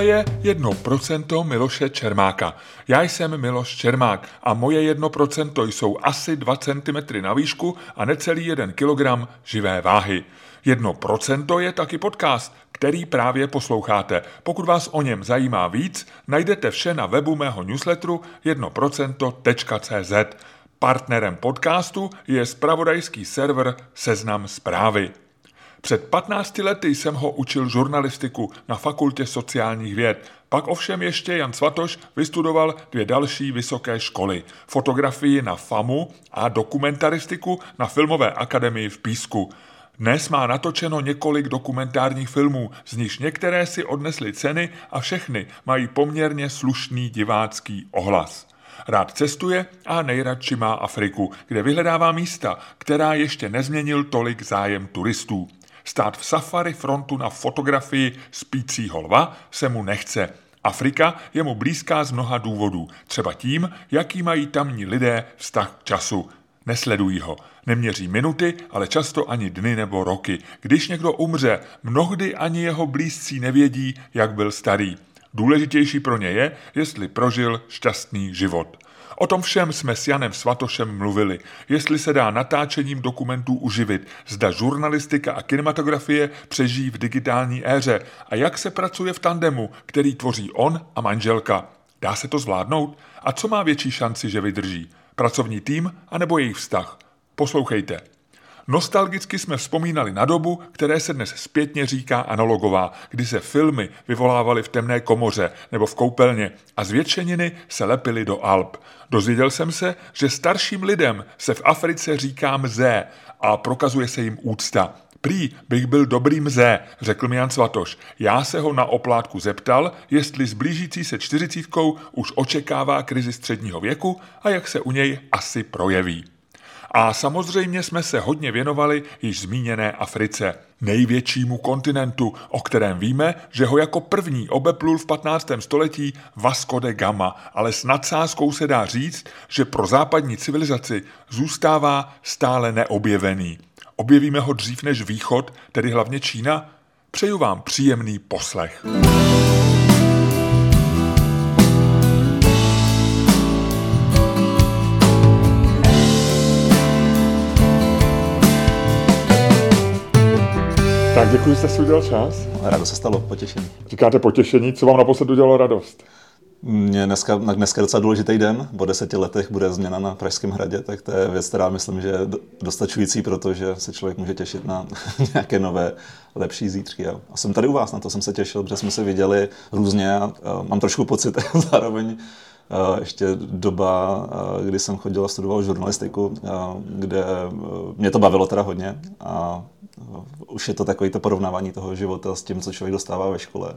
Tohle je 1% Miloše Čermáka. Já jsem Miloš Čermák a moje 1% jsou asi 2 cm na výšku a necelý 1 kg živé váhy. 1% je taky podcast, který právě posloucháte. Pokud vás o něm zajímá víc, najdete vše na webu mého newsletteru 1%.cz. Partnerem podcastu je spravodajský server Seznam zprávy. Před 15 lety jsem ho učil žurnalistiku na fakultě sociálních věd. Pak ovšem ještě Jan Svatoš vystudoval dvě další vysoké školy. Fotografii na FAMu a dokumentaristiku na Filmové akademii v Písku. Dnes má natočeno několik dokumentárních filmů, z nichž některé si odnesly ceny a všechny mají poměrně slušný divácký ohlas. Rád cestuje a nejradši má Afriku, kde vyhledává místa, která ještě nezměnil tolik zájem turistů. Stát v safari frontu na fotografii spícího lva se mu nechce. Afrika je mu blízká z mnoha důvodů, třeba tím, jaký mají tamní lidé vztah k času. Nesledují ho, neměří minuty, ale často ani dny nebo roky. Když někdo umře, mnohdy ani jeho blízcí nevědí, jak byl starý. Důležitější pro ně je, jestli prožil šťastný život. O tom všem jsme s Janem Svatošem mluvili. Jestli se dá natáčením dokumentů uživit, zda žurnalistika a kinematografie přežijí v digitální éře a jak se pracuje v tandemu, který tvoří on a manželka. Dá se to zvládnout? A co má větší šanci, že vydrží? Pracovní tým anebo jejich vztah? Poslouchejte. Nostalgicky jsme vzpomínali na dobu, které se dnes zpětně říká analogová, kdy se filmy vyvolávaly v temné komoře nebo v koupelně a zvětšeniny se lepily do Alp. Dozvěděl jsem se, že starším lidem se v Africe říká mzé a prokazuje se jim úcta. Prý bych byl dobrý mzé, řekl mi Jan Svatoš. Já se ho na oplátku zeptal, jestli s blížící se čtyřicítkou už očekává krizi středního věku a jak se u něj asi projeví. A samozřejmě jsme se hodně věnovali již zmíněné Africe, největšímu kontinentu, o kterém víme, že ho jako první obeplul v 15. století Vasco de Gama, ale s nadsázkou se dá říct, že pro západní civilizaci zůstává stále neobjevený. Objevíme ho dřív než východ, tedy hlavně Čína? Přeju vám příjemný poslech. Tak děkuji, že jste si udělal čas. Rádo se stalo, potěšení. Říkáte potěšení, co vám naposled udělalo radost? Mě dneska, dneska je docela důležitý den, po deseti letech bude změna na Pražském hradě, tak to je věc, která myslím, že je dostačující, protože se člověk může těšit na nějaké nové, lepší zítřky. A jsem tady u vás, na to jsem se těšil, protože jsme se viděli různě a mám trošku pocit zároveň, ještě doba, kdy jsem chodil a studoval žurnalistiku, kde mě to bavilo teda hodně a už je to takový to porovnávání toho života s tím, co člověk dostává ve škole.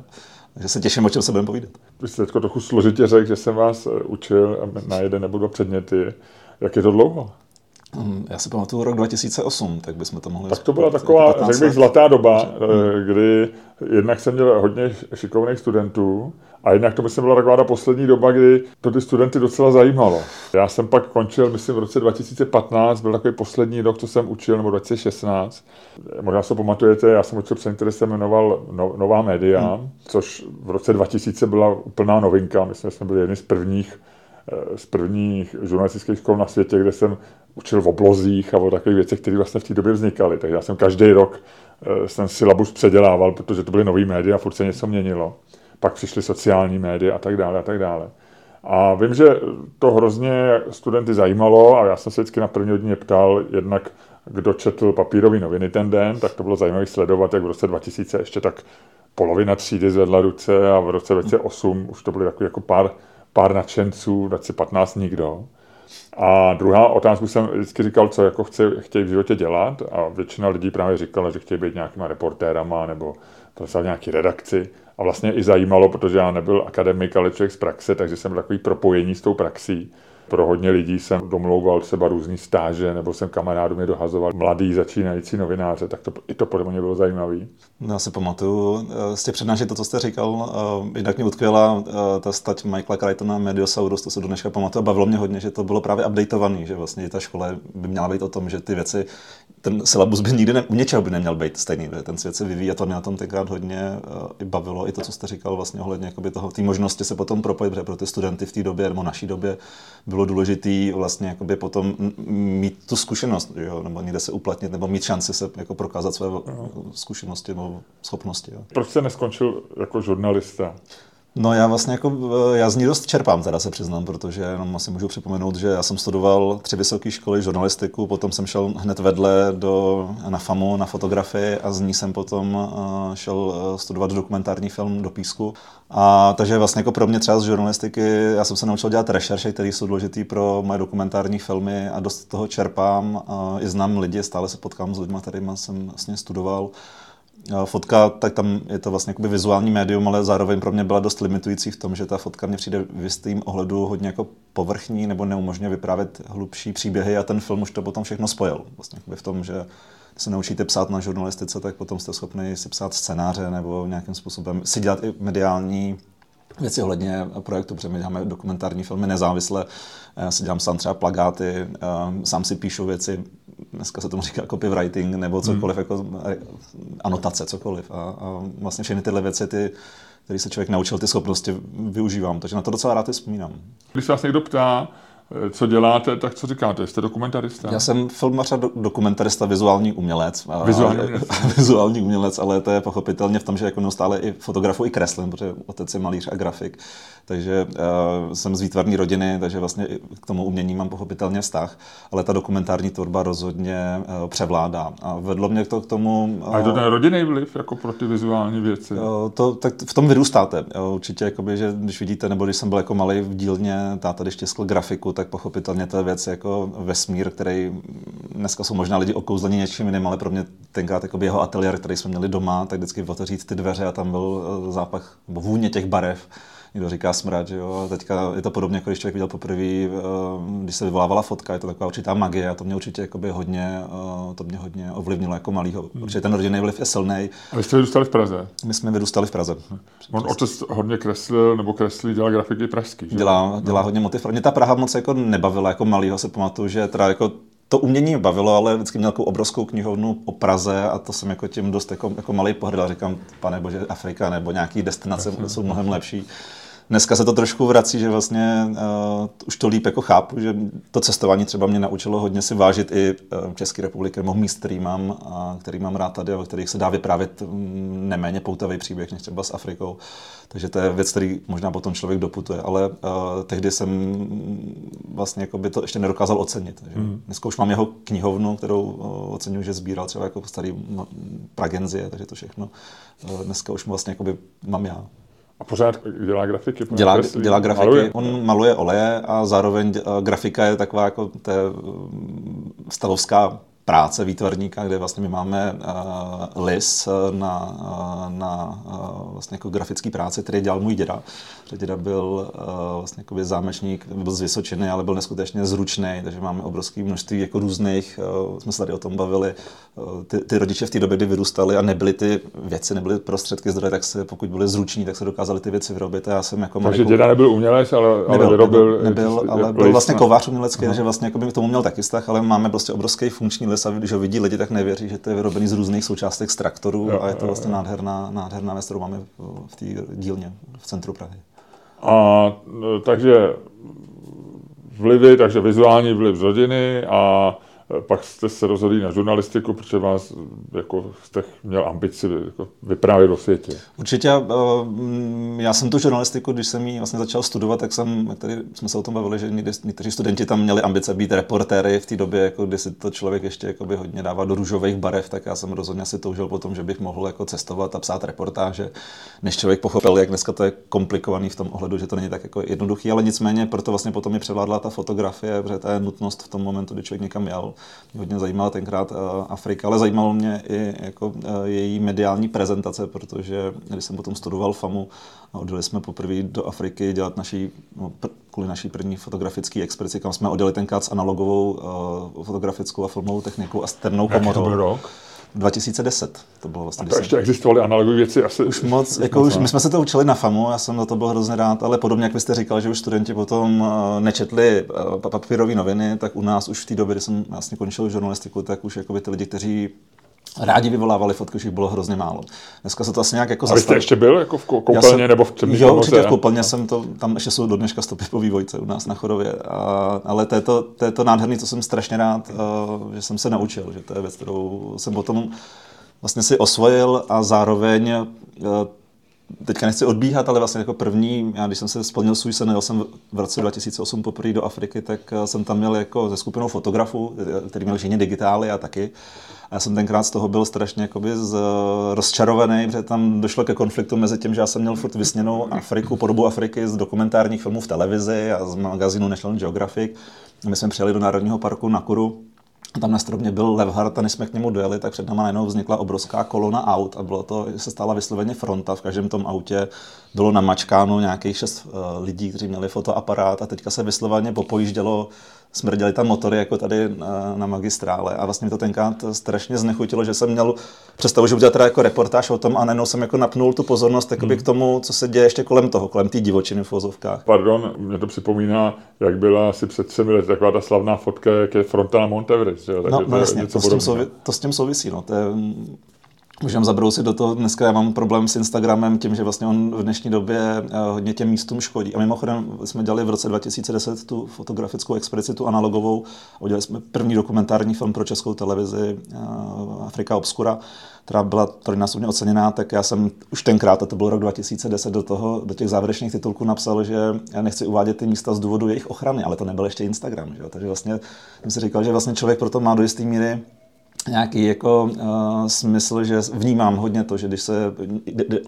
Takže se těším, o čem se budeme povídat. Vy jste trochu složitě řekl, že jsem vás učil na jeden nebo dva předměty. Jak je to dlouho? Mm, já si pamatuju rok 2008, tak bychom to mohli... Tak to byla taková, řekl bych, zlatá doba, mm. kdy jednak jsem měl hodně šikovných studentů a jednak to myslím byla taková ta poslední doba, kdy to ty studenty docela zajímalo. Já jsem pak končil, myslím, v roce 2015, byl takový poslední rok, co jsem učil, nebo 2016. Možná se pamatujete, já jsem učil předmět, který se jmenoval no, Nová média, hmm. což v roce 2000 byla úplná novinka. Myslím, že jsme byli jedni z prvních eh, z prvních žurnalistických škol na světě, kde jsem učil v oblozích a o takových věcech, které vlastně v té době vznikaly. Takže já jsem každý rok eh, syllabus předělával, protože to byly nový média a furt se něco měnilo pak přišly sociální média a tak dále a tak dále. A vím, že to hrozně studenty zajímalo a já jsem se vždycky na první hodině ptal jednak, kdo četl papírový noviny ten den, tak to bylo zajímavé sledovat, jak v roce 2000 ještě tak polovina třídy zvedla ruce a v roce 2008 už to byly jako pár, pár nadšenců, v 2015 nikdo. A druhá otázku jsem vždycky říkal, co jako chce, chtějí v životě dělat a většina lidí právě říkala, že chtějí být nějakýma reportérama nebo pracovat v nějaký redakci. A vlastně i zajímalo, protože já nebyl akademik, ale člověk z praxe, takže jsem byl takový propojení s tou praxí. Pro hodně lidí jsem domlouval třeba různý stáže, nebo jsem kamarádům je dohazoval mladý začínající novináře, tak to, i to podle mě bylo zajímavé. Já si pamatuju eh, z těch přednášek to, co jste říkal, eh, jinak mě utkvěla eh, ta stať Michaela Crichtona Mediosaurus, to se do dneška pamatuju bavilo mě hodně, že to bylo právě updateovaný, že vlastně ta škola by měla být o tom, že ty věci ten syllabus by nikdy ne, u něčeho by neměl být stejný. Ten svět se vyvíjí a to mě na tom tenkrát hodně i bavilo. I to, co jste říkal vlastně ohledně toho, té možnosti se potom propojit, pro ty studenty v té době nebo naší době bylo důležité vlastně jakoby potom mít tu zkušenost, jo, nebo někde se uplatnit, nebo mít šanci se jako prokázat své no. zkušenosti nebo schopnosti. Jo. Proč jste neskončil jako žurnalista? No já vlastně jako, eh, já z ní dost čerpám, teda se přiznám, protože jenom asi můžu připomenout, že já jsem studoval tři vysoké školy žurnalistiku, potom jsem šel hned vedle do, na FAMu, na fotografii a z ní jsem potom uh, šel eh, studovat dokumentární film do Písku. A takže vlastně jako pro mě třeba z žurnalistiky, já jsem se naučil dělat rešerše, které jsou důležité pro moje dokumentární filmy a dost toho čerpám. Uh, I znám lidi, stále se potkám s lidmi, kterými jsem vlastně studoval fotka, tak tam je to vlastně jakoby vizuální médium, ale zároveň pro mě byla dost limitující v tom, že ta fotka mě přijde v jistým ohledu hodně jako povrchní nebo neumožňuje vyprávět hlubší příběhy a ten film už to potom všechno spojil. Vlastně v tom, že se naučíte psát na žurnalistice, tak potom jste schopni si psát scénáře nebo nějakým způsobem si dělat i mediální věci ohledně projektu, protože my děláme dokumentární filmy nezávisle. Já si dělám sám třeba plagáty, sám si píšu věci, dneska se tomu říká copywriting nebo cokoliv, hmm. jako anotace, cokoliv. A, a vlastně všechny tyhle věci, ty, které se člověk naučil, ty schopnosti využívám. Takže na to docela rád vzpomínám. Když se vás někdo ptá, co děláte, tak co říkáte? Jste dokumentarista? Já jsem filmař a dokumentarista, vizuální umělec. Vizuální umělec. vizuální umělec, ale to je pochopitelně v tom, že jako neustále i fotografuji i kreslím, protože otec je malíř a grafik. Takže uh, jsem z výtvarné rodiny, takže vlastně k tomu umění mám pochopitelně vztah, ale ta dokumentární tvorba rozhodně uh, převládá. A vedlo mě to k tomu... Uh, a je to ten rodinný vliv jako pro ty vizuální věci? Uh, to, tak v tom vyrůstáte. Uh, určitě, jakoby, že když vidíte, nebo když jsem byl jako malý v dílně, táta když tiskl grafiku, tak pochopitelně to je věc jako vesmír, který dneska jsou možná lidi okouzlení něčím jiným, ale pro mě tenkrát jako jeho ateliér, který jsme měli doma, tak vždycky otevřít ty dveře a tam byl zápach, nebo vůně těch barev někdo říká smrad, že jo. Teďka je to podobně, jako když člověk viděl poprvé, eh, když se vyvolávala fotka, je to taková určitá magie a to mě určitě jakoby hodně, eh, to mě hodně ovlivnilo jako malýho. Hmm. Protože ten rodinný vliv je silný. A vy jste vyrůstali v Praze? My jsme vyrůstali v Praze. On otec hodně kreslil, nebo kreslí, dělá grafiky pražský. Že? Dělá, dělá no. hodně motiv. Mě ta Praha moc jako nebavila, jako malýho se pamatuju, že teda jako to umění bavilo, ale vždycky měl takovou obrovskou knihovnu o Praze a to jsem jako tím dost jako, jako malý pohrdal. Říkám, pane bože, Afrika nebo nějaký destinace jsou mnohem lepší dneska se to trošku vrací, že vlastně uh, už to líp jako chápu, že to cestování třeba mě naučilo hodně si vážit i uh, České republiky nebo míst, který mám, a který mám rád tady a ve kterých se dá vyprávět um, neméně poutavý příběh než třeba s Afrikou. Takže to je věc, který možná potom člověk doputuje, ale uh, tehdy jsem vlastně jako by to ještě nedokázal ocenit. Takže mm. Dneska už mám jeho knihovnu, kterou uh, oceňuji, že sbíral třeba jako starý Pragenzie, takže to všechno uh, dneska už vlastně by mám já. A pořád dělá grafiky? Dělá, dělá grafiky, maluje. on maluje oleje a zároveň grafika je taková jako té stavovská práce výtvarníka, kde vlastně my máme uh, lis na, na uh, vlastně jako grafický práci, který dělal můj děda. Protože děda byl uh, vlastně jako zámečník, byl z Vysočiny, ale byl neskutečně zručný, takže máme obrovské množství jako různých, uh, jsme se tady o tom bavili, uh, ty, ty rodiče v té době, kdy vyrůstali a nebyly ty věci, nebyly prostředky zdroje, tak se, pokud byli zruční, tak se dokázali ty věci vyrobit. A já jsem jako takže děda nebyl umělec, ale, ale nebyl, vyrobil... Nebyl, nebyl ale byl vlastně kovář umělecký, takže vlastně jako by k tomu měl taky vztah, ale máme prostě obrovský funkční les a když ho vidí lidi, tak nevěří, že to je vyrobený z různých součástek z traktorů jo, a je to vlastně jo, jo. nádherná, nádherná věc, kterou máme v té dílně v centru Prahy. A takže vlivy, takže vizuální vliv z rodiny a pak jste se rozhodli na žurnalistiku, protože vás jako jste měl ambici jako vyprávět o světě. Určitě. Eh, já jsem tu žurnalistiku, když jsem ji vlastně začal studovat, tak jsem, tady jsme se o tom bavili, že někteří studenti tam měli ambice být reportéry v té době, jako kdy si to člověk ještě jako by hodně dává do růžových barev, tak já jsem rozhodně si toužil po tom, že bych mohl jako cestovat a psát reportáže, než člověk pochopil, jak dneska to je komplikovaný v tom ohledu, že to není tak jako jednoduchý, ale nicméně proto vlastně potom mi převládla ta fotografie, protože to je nutnost v tom momentu, kdy člověk někam jel mě hodně zajímala tenkrát uh, Afrika, ale zajímalo mě i jako, uh, její mediální prezentace, protože když jsem potom studoval FAMu a odjeli jsme poprvé do Afriky dělat naší no, pr- kvůli naší první fotografické expedici, kam jsme odjeli tenkrát s analogovou uh, fotografickou a filmovou technikou a s temnou komorou. Jaký to byl rok? 2010. To bylo vlastně. A to ještě existovaly analogové věci asi. Už moc, jako moc, už, my jsme se to učili na FAMu, já jsem na to byl hrozně rád, ale podobně, jak vy jste říkal, že už studenti potom nečetli papírové noviny, tak u nás už v té době, kdy jsem vlastně končil žurnalistiku, tak už jakoby ty lidi, kteří rádi vyvolávali fotky, už jich bylo hrozně málo. Dneska se to asi nějak jako A vy jste ještě byl jako v koupelně jsem, nebo v Černý Jo, určitě v koupelně jsem to, tam ještě jsou do dneška stopy po vývojce u nás na Chorově. A, ale to je to, to je to nádherný, co jsem strašně rád, že jsem se naučil, že to je věc, kterou jsem potom vlastně si osvojil a zároveň teďka nechci odbíhat, ale vlastně jako první, já když jsem se splnil svůj sen, jel jsem v roce 2008 poprvé do Afriky, tak jsem tam měl jako ze skupinou fotografů, který měl všichni digitály a taky. A já jsem tenkrát z toho byl strašně jakoby z, rozčarovaný, protože tam došlo ke konfliktu mezi tím, že já jsem měl furt vysněnou Afriku, podobu Afriky z dokumentárních filmů v televizi a z magazínu National Geographic. My jsme přijeli do Národního parku Nakuru tam na stromě byl Levhart a než jsme k němu dojeli, tak před náma najednou vznikla obrovská kolona aut a bylo to, se stala vysloveně fronta. V každém tom autě bylo namačkáno nějakých šest uh, lidí, kteří měli fotoaparát a teďka se vysloveně popojíždělo smrděly tam motory jako tady na, na magistrále a vlastně mi to tenkrát strašně znechutilo, že jsem měl představu, že udělat teda jako reportáž o tom a najednou jsem jako napnul tu pozornost hmm. k tomu, co se děje ještě kolem toho, kolem té divočiny v vozovkách. Pardon, mě to připomíná, jak byla asi před třemi lety taková ta slavná fotka, jak je fronta na Monteverest. No, no jasně, to, s tím souvi- to s tím souvisí. No. To je, Můžeme zabrousit do toho, dneska já mám problém s Instagramem tím, že vlastně on v dnešní době eh, hodně těm místům škodí. A mimochodem jsme dělali v roce 2010 tu fotografickou expedici, tu analogovou, udělali jsme první dokumentární film pro českou televizi eh, Afrika Obscura, která byla trojnásobně oceněná, tak já jsem už tenkrát, a to byl rok 2010, do, toho, do těch závěrečných titulků napsal, že já nechci uvádět ty místa z důvodu jejich ochrany, ale to nebyl ještě Instagram. Že? Takže vlastně jsem si říkal, že vlastně člověk proto má do jisté míry nějaký jako uh, smysl, že vnímám hodně to, že když se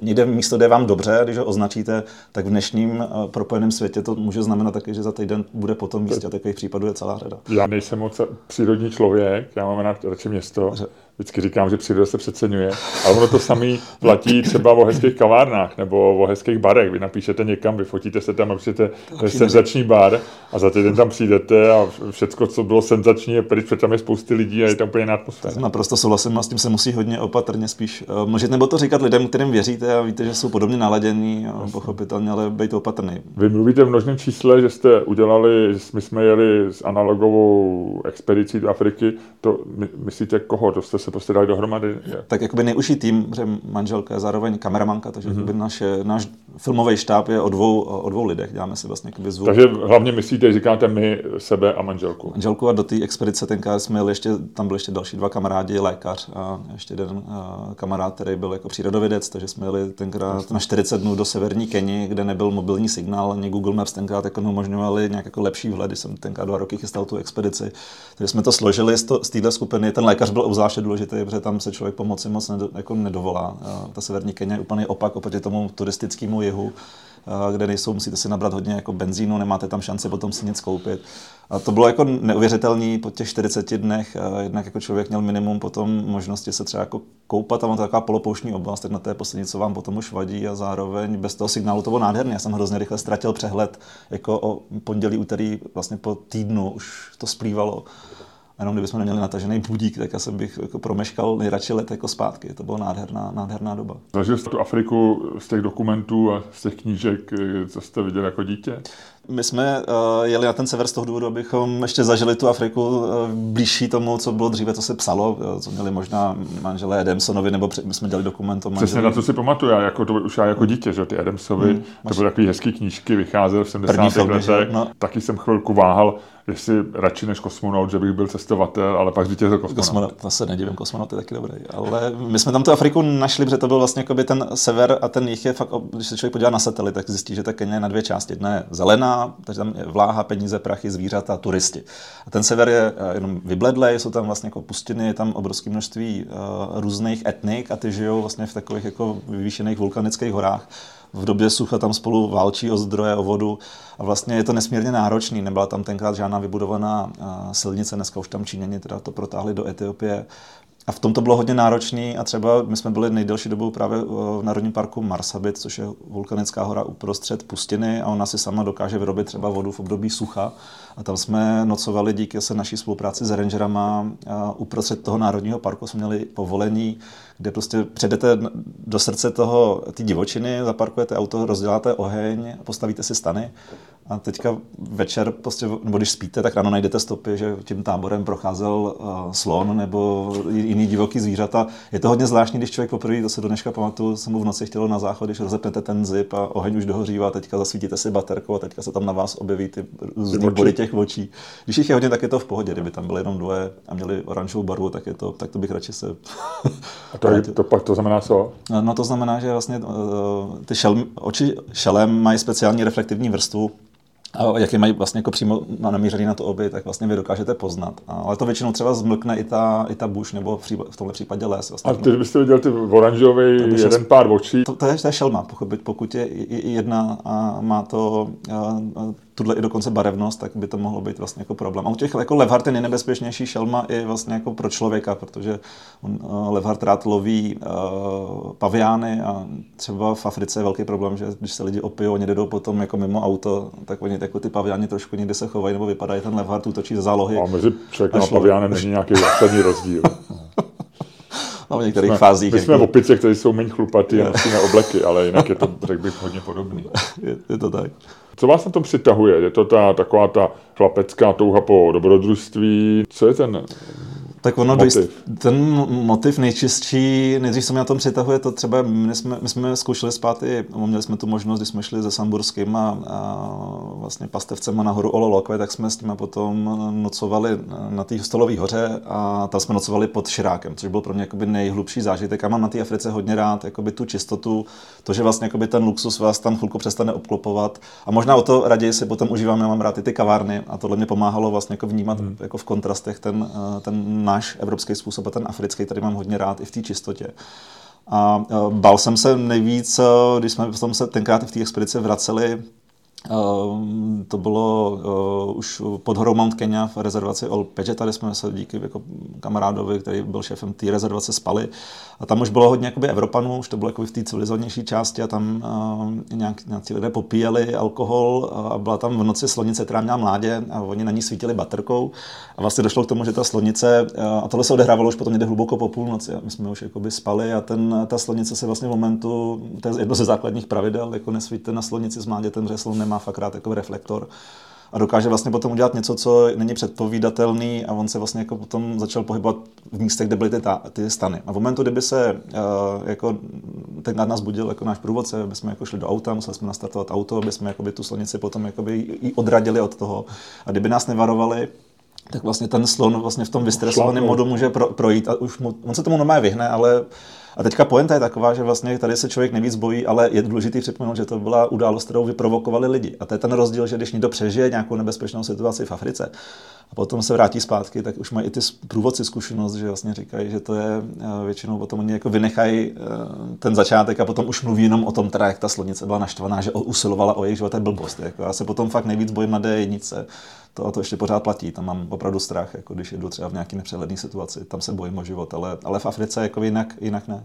někde místo jde vám dobře, když ho označíte, tak v dnešním uh, propojeném světě to může znamenat taky, že za týden bude potom místě a takových případů je celá řada. Já nejsem moc přírodní člověk, já mám rád radši město. Vždycky říkám, že příroda se přeceňuje, ale ono to samý platí třeba o hezkých kavárnách nebo o hezkých barech. Vy napíšete někam, vyfotíte se tam a přijete senzační bar a za týden tam přijdete a všechno, co bylo senzační, je pryč, protože tam je spousty lidí a je tam úplně jiná atmosféra. Naprosto souhlasím a s tím se musí hodně opatrně spíš uh, možná nebo to říkat lidem, kterým věříte a víte, že jsou podobně naladění, a pochopitelně, ale být opatrný. Vy mluvíte v množném čísle, že jste udělali, že my jsme jeli s analogovou expedicí do Afriky. To my, myslíte koho? To jste se prostě dali dohromady? Tak jakoby nejužší tým, že manželka je zároveň kameramanka, takže mm-hmm. naše, náš filmový štáb je o dvou, o dvou lidech, děláme si vlastně zvuk. Takže hlavně myslíte, říkáte my, sebe a manželku. Manželku a do té expedice tenkrát jsme jeli ještě, tam byli ještě další dva kamarádi, lékař a ještě jeden kamarád, který byl jako přírodovědec, takže jsme jeli tenkrát na 40 dnů do severní Keni, kde nebyl mobilní signál, ani Google Maps tenkrát jako umožňovali nějak jako lepší vhled, jsem tenkrát dva roky chystal tu expedici. Takže jsme to složili z, z téhle skupiny. Ten lékař byl obzvláště důležitý, protože tam se člověk pomoci moc nedo, jako nedovolá. Ta severní Kenya je úplně opak oproti tomu turistickému jihu, kde nejsou, musíte si nabrat hodně jako benzínu, nemáte tam šanci potom si nic koupit. A to bylo jako neuvěřitelné po těch 40 dnech. Jednak jako člověk měl minimum potom možnosti se třeba jako koupat, tam to taková polopouštní oblast, tak na té poslední, co vám potom už vadí a zároveň bez toho signálu to bylo nádherné. Já jsem hrozně rychle ztratil přehled, jako o pondělí, úterý, vlastně po týdnu už to splývalo jenom kdybychom neměli natažený budík, tak jsem bych jako promeškal nejradši let jako zpátky. To byla nádherná, nádherná doba. Zažil jste tu Afriku z těch dokumentů a z těch knížek, co jste viděl jako dítě? My jsme uh, jeli na ten sever z toho důvodu, abychom ještě zažili tu Afriku uh, blížší tomu, co bylo dříve, co se psalo, uh, co měli možná manželé Adamsonovi, nebo před, my jsme dělali dokument o manželé. Přesně na to si pamatuju, já jako to už já jako dítě, že ty Adamsovi, hmm, to byly takové hezké knížky, vycházely v 70. letech, no. taky jsem chvilku váhal, jestli radši než kosmonaut, že bych byl cestovatel, ale pak zvítězil kosmonaut. kosmonaut. To se nedivím, kosmonaut je taky dobrý. Ale my jsme tam tu Afriku našli, protože to byl vlastně ten sever a ten jich je fakt, když se člověk podívá na satelit, tak zjistí, že ta Kenya je na dvě části. Jedna je zelená, takže tam je vláha, peníze, prachy, zvířata, turisti. A ten sever je eh, jenom vybledlej, jsou tam vlastně jako pustiny, je tam obrovské množství uh, různých etnik a ty žijou vlastně v takových jako vyvýšených vulkanických horách v době sucha tam spolu válčí o zdroje, o vodu a vlastně je to nesmírně náročný. Nebyla tam tenkrát žádná vybudovaná silnice, dneska už tam Číňani teda to protáhli do Etiopie a v tom to bylo hodně náročné a třeba my jsme byli nejdelší dobu právě v Národním parku Marsabit, což je vulkanická hora uprostřed pustiny a ona si sama dokáže vyrobit třeba vodu v období sucha. A tam jsme nocovali díky se naší spolupráci s rangerama uprostřed toho národního parku jsme měli povolení, kde prostě přijdete do srdce toho, ty divočiny, zaparkujete auto, rozděláte oheň, postavíte si stany a teďka večer, prostě, nebo když spíte, tak ráno najdete stopy, že tím táborem procházel uh, slon nebo jiný divoký zvířata. Je to hodně zvláštní, když člověk poprvé, to se do dneška pamatuju, se mu v noci chtělo na záchod, když rozepnete ten zip a oheň už dohořívá, teďka zasvítíte si baterkou a teďka se tam na vás objeví ty různé body těch očí. Když jich je hodně, tak je to v pohodě. Kdyby tam byly jenom dvoje a měli oranžovou barvu, tak, je to, tak to bych radši se... a to, je, to pak to znamená co? No to znamená, že vlastně uh, ty šelm, oči šelem mají speciální reflektivní vrstvu, a jak je mají vlastně jako přímo namířený na to oby, tak vlastně vy dokážete poznat. Ale to většinou třeba zmlkne i ta, i ta buš, nebo v tomhle případě les. Vlastně. A ty byste viděl ty oranžový jeden šel... pár očí? To, to, je, to je šelma, pokud, pokud je jedna a má to tuhle i dokonce barevnost, tak by to mohlo být vlastně jako problém. A u těch jako Levhart je nejnebezpečnější šelma i vlastně jako pro člověka, protože on, uh, Levhart rád loví uh, paviány a třeba v Africe je velký problém, že když se lidi opijou, oni jdou potom jako mimo auto, tak oni jako ty paviány trošku někde se chovají nebo vypadají, ten Levhart útočí ze zálohy. A mezi člověkem a, a paviánem není nějaký zásadní rozdíl. no, v některých jsme, fázích. My jsme jako... opice, které jsou méně chlupatý a nosíme obleky, ale jinak je to, řekl bych, hodně podobný. je, je to tak. Co vás na tom přitahuje? Je to ta taková ta chlapecká touha po dobrodružství? Co je ten tak ono, motiv. ten motiv nejčistší, nejdřív se mi na tom přitahuje, to třeba my jsme, my jsme zkoušeli zpátky, měli jsme tu možnost, když jsme šli se Samburským a, a vlastně pastevcema nahoru Ololokve, tak jsme s tím potom nocovali na té stolové hoře a tam jsme nocovali pod Širákem, což byl pro mě jakoby nejhlubší zážitek. A mám na té Africe hodně rád jakoby tu čistotu, to, že vlastně jakoby ten luxus vás tam chvilku přestane obklopovat. A možná o to raději si potom užívám, já mám rád i ty kavárny a tohle mě pomáhalo vlastně jako vnímat hmm. jako v kontrastech ten, ten náš evropský způsob a ten africký tady mám hodně rád i v té čistotě. A bál jsem se nejvíc, když jsme se tenkrát v té expedici vraceli to bylo uh, už pod horou Mount Kenya v rezervaci Old Peže, tady jsme se díky jako kamarádovi, který byl šéfem té rezervace, spali. A tam už bylo hodně jakoby Evropanů, už to bylo jako v té civilizovanější části a tam uh, nějak, nějaký lidé popíjeli alkohol a byla tam v noci slonice, která měla mládě a oni na ní svítili baterkou. A vlastně došlo k tomu, že ta slonice, uh, a tohle se odehrávalo už potom někde hluboko po půlnoci, my jsme už jakoby spali a ten, ta slonice se vlastně v momentu, to je jedno ze základních pravidel, jako nesvíte na slonici s mládětem, že slon nemá má fakt rád jako reflektor a dokáže vlastně potom udělat něco, co není předpovídatelný a on se vlastně jako potom začal pohybovat v místech, kde byly ty, ta, ty stany. A v momentu, kdyby se uh, jako ten nás budil jako náš průvodce, aby jsme jako šli do auta, museli jsme nastartovat auto, aby jsme jakoby tu slonici potom jakoby i odradili od toho. A kdyby nás nevarovali, tak vlastně ten slon vlastně v tom vystresovaném modu může pro, projít a už mu, on se tomu normálně vyhne, ale a teďka poenta je taková, že vlastně tady se člověk nejvíc bojí, ale je důležité připomenout, že to byla událost, kterou vyprovokovali lidi. A to je ten rozdíl, že když někdo přežije nějakou nebezpečnou situaci v Africe a potom se vrátí zpátky, tak už mají i ty průvodci zkušenost, že vlastně říkají, že to je eh, většinou potom oni jako vynechají eh, ten začátek a potom už mluví jenom o tom, teda jak ta slonice byla naštvaná, že usilovala o jejich život, je blbost. Jako já se potom fakt nejvíc bojím na D1, to a to ještě pořád platí. Tam mám opravdu strach, jako když jedu třeba v nějaké nepřehledné situaci, tam se bojím o život, ale, ale v Africe jako jinak, jinak ne.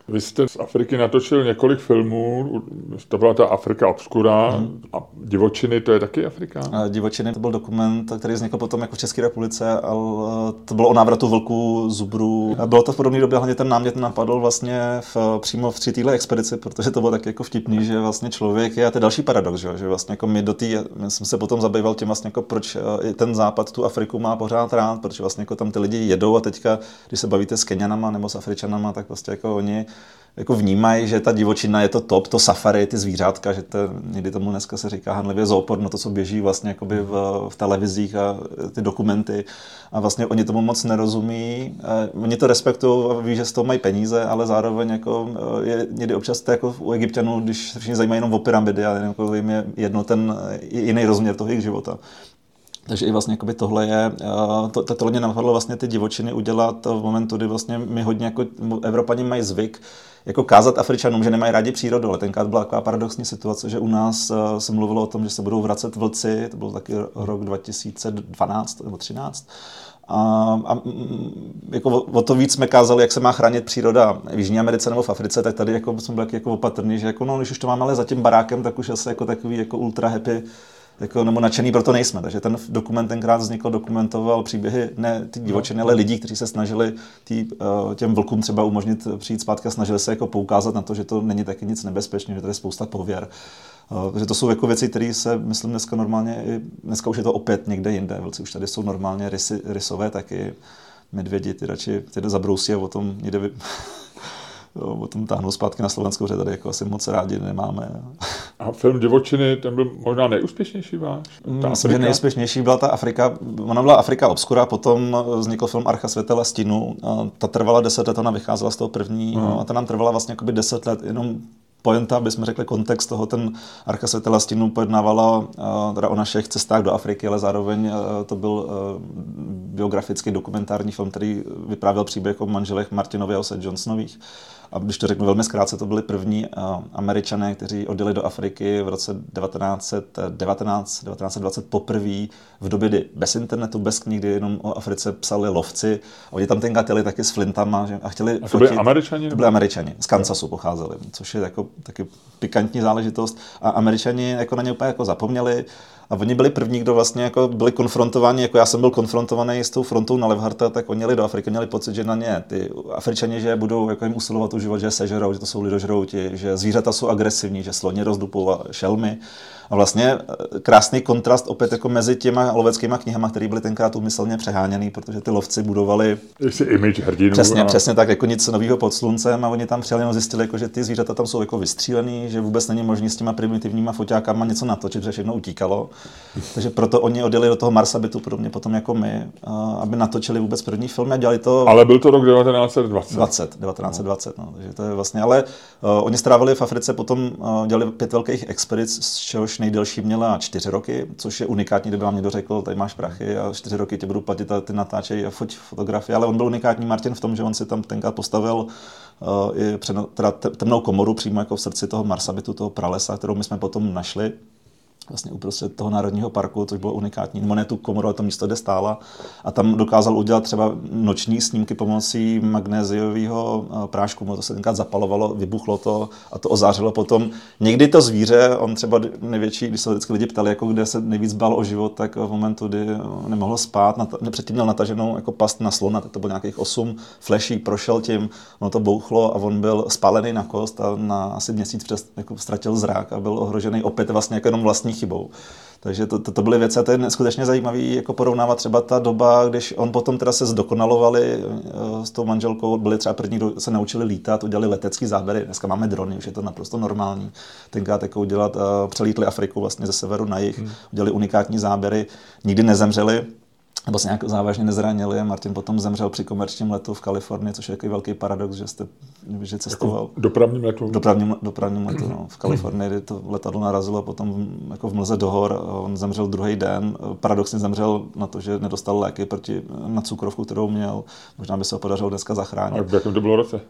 Vy jste z Afriky natočil několik filmů, to byla ta Afrika obskurá hmm. a Divočiny, to je taky Afrika? A Divočiny to byl dokument, který vznikl potom jako v České republice, ale to bylo o návratu vlků, zubrů. Bylo to v podobné době, hlavně ten námět napadl vlastně v, přímo v tři týhle expedici, protože to bylo tak jako vtipný, že vlastně člověk je, a to je další paradox, že, že vlastně jako my do té, jsem se potom zabýval tím vlastně jako proč eh, ten západ tu Afriku má pořád rád, protože vlastně jako tam ty lidi jedou a teďka, když se bavíte s Kenianama nebo s Afričanama, tak vlastně jako oni jako vnímají, že ta divočina je to top, to safari, ty zvířátka, že to, někdy tomu dneska se říká hanlivě zoopor, no to, co běží vlastně jakoby v, v televizích a ty dokumenty a vlastně oni tomu moc nerozumí. Oni to respektují a ví, že z toho mají peníze, ale zároveň jako eh, je někdy občas to jako u Egyptianů, když se všichni zajímají jenom o pyramidy a jako jim je jedno ten jiný rozměr toho jejich života. Takže i vlastně tohle je, eh, to, to, tohle mě napadlo vlastně ty divočiny udělat v momentu, kdy vlastně my hodně jako Evropani mají zvyk jako kázat Afričanům, že nemají rádi přírodu, ale tenkrát byla taková paradoxní situace, že u nás eh, se mluvilo o tom, že se budou vracet vlci, to byl taky rok 2012 nebo 2013, A, a jako o to víc jsme kázali, jak se má chránit příroda v Jižní Americe nebo v Africe, tak tady jako jsme byli jako opatrný, že jako, no, když už to máme ale za tím barákem, tak už asi jako takový jako ultra happy jako, nebo nadšený proto nejsme. Takže ten dokument tenkrát vznikl, dokumentoval příběhy ne ty divočiny, ale lidí, kteří se snažili tý, uh, těm vlkům třeba umožnit přijít zpátky a snažili se jako poukázat na to, že to není taky nic nebezpečného, že to je spousta pověr. Uh, že to jsou jako věci, které se, myslím, dneska normálně, dneska už je to opět někde jinde. Vlci už tady jsou normálně rysy, rysové taky. Medvědi ty radši ty zabrousí a o tom někde vy, jo, o tom táhnou zpátky na Slovenskou, že tady jako asi moc rádi nemáme. A film Divočiny, ten byl možná nejúspěšnější váš? Ta Myslím, že nejúspěšnější byla ta Afrika, ona byla Afrika Obscura, potom vznikl film Archa světela stínu, ta trvala deset let, ona vycházela z toho první, hmm. a ta nám trvala vlastně deset let, jenom pointa, aby jsme řekli kontext toho, ten Archa světela stínu pojednávala uh, teda o našich cestách do Afriky, ale zároveň uh, to byl uh, biografický dokumentární film, který vyprávěl příběh o manželech Martinově a Ose Johnsonových. A když to řeknu velmi zkrátce, to byli první američané, kteří odjeli do Afriky v roce 1919, 1920 poprvé v době, kdy bez internetu, bez knih, kdy jenom o Africe psali lovci. A oni tam tenkrát jeli taky s flintama že, a chtěli a to byli američani? To byli američani, z Kansasu pocházeli, což je jako taky pikantní záležitost. A američani jako na ně úplně jako zapomněli. A oni byli první, kdo vlastně jako byli konfrontováni, jako já jsem byl konfrontovaný s tou frontou na Levharta, tak oni jeli do Afriky, měli pocit, že na ně ty Afričani, že budou jako jim usilovat o život, že sežerou, že to jsou lidožrouti, že zvířata jsou agresivní, že sloni rozdupou šelmy. A vlastně eh, krásný kontrast opět jako mezi těma loveckými knihami, které byly tenkrát umyslně přeháněný, protože ty lovci budovali Jestli image hrdinů. Přesně, a... přesně tak, jako nic nového pod sluncem a oni tam přijeli a zjistili, jako, že ty zvířata tam jsou jako vystřílený, že vůbec není možné s těma primitivníma foťákama něco natočit, protože všechno utíkalo. Takže proto oni odjeli do toho Marsabitu, podobně potom jako my, aby natočili vůbec první film a dělali to. Ale byl to rok 1920. 20, 1920, no. takže to je vlastně, ale uh, oni strávili v Africe potom, uh, dělali pět velkých expedic, z čehož nejdelší měla čtyři roky, což je unikátní, kdyby vám někdo řekl, tady máš prachy a čtyři roky tě budu platit a ty natáčej a foť fotografie, ale on byl unikátní Martin v tom, že on si tam tenkrát postavil uh, i před, teda temnou komoru přímo jako v srdci toho Marsabitu, toho pralesa, kterou my jsme potom našli vlastně uprostřed toho národního parku, což bylo unikátní. Monetu komoru, a to místo, kde stála. A tam dokázal udělat třeba noční snímky pomocí magnéziového eh, prášku. To se tenkrát zapalovalo, vybuchlo to a to ozářilo potom. Někdy to zvíře, on třeba největší, když se vždycky lidi ptali, jako kde se nejvíc bál o život, tak v momentu, kdy nemohl spát, předtím měl nataženou jako past na slona, tak to bylo nějakých 8 fleší, prošel tím, ono to bouchlo a on byl spálený na kost a na asi měsíc přes, jako ztratil zrak a byl ohrožený opět vlastně jako jenom vlastní chybou. Takže to, to, to byly věci a to je skutečně zajímavé jako porovnávat třeba ta doba, když on potom teda se zdokonalovali uh, s tou manželkou, byli třeba první, kdo se naučili lítat, udělali letecký záběry, dneska máme drony, už je to naprosto normální. Tenkrát jako udělat, uh, přelítli Afriku vlastně ze severu na jih, hmm. udělali unikátní záběry, nikdy nezemřeli, nebo se nějak závažně nezranili a Martin potom zemřel při komerčním letu v Kalifornii, což je takový velký paradox, že jste že cestoval. Jako dopravním letu? Dopravním, dopravním letu, no. V Kalifornii, kdy to letadlo narazilo potom jako v mlze do hor, on zemřel druhý den. Paradoxně zemřel na to, že nedostal léky proti, na cukrovku, kterou měl. Možná by se ho podařilo dneska zachránit. A v jakém to bylo roce?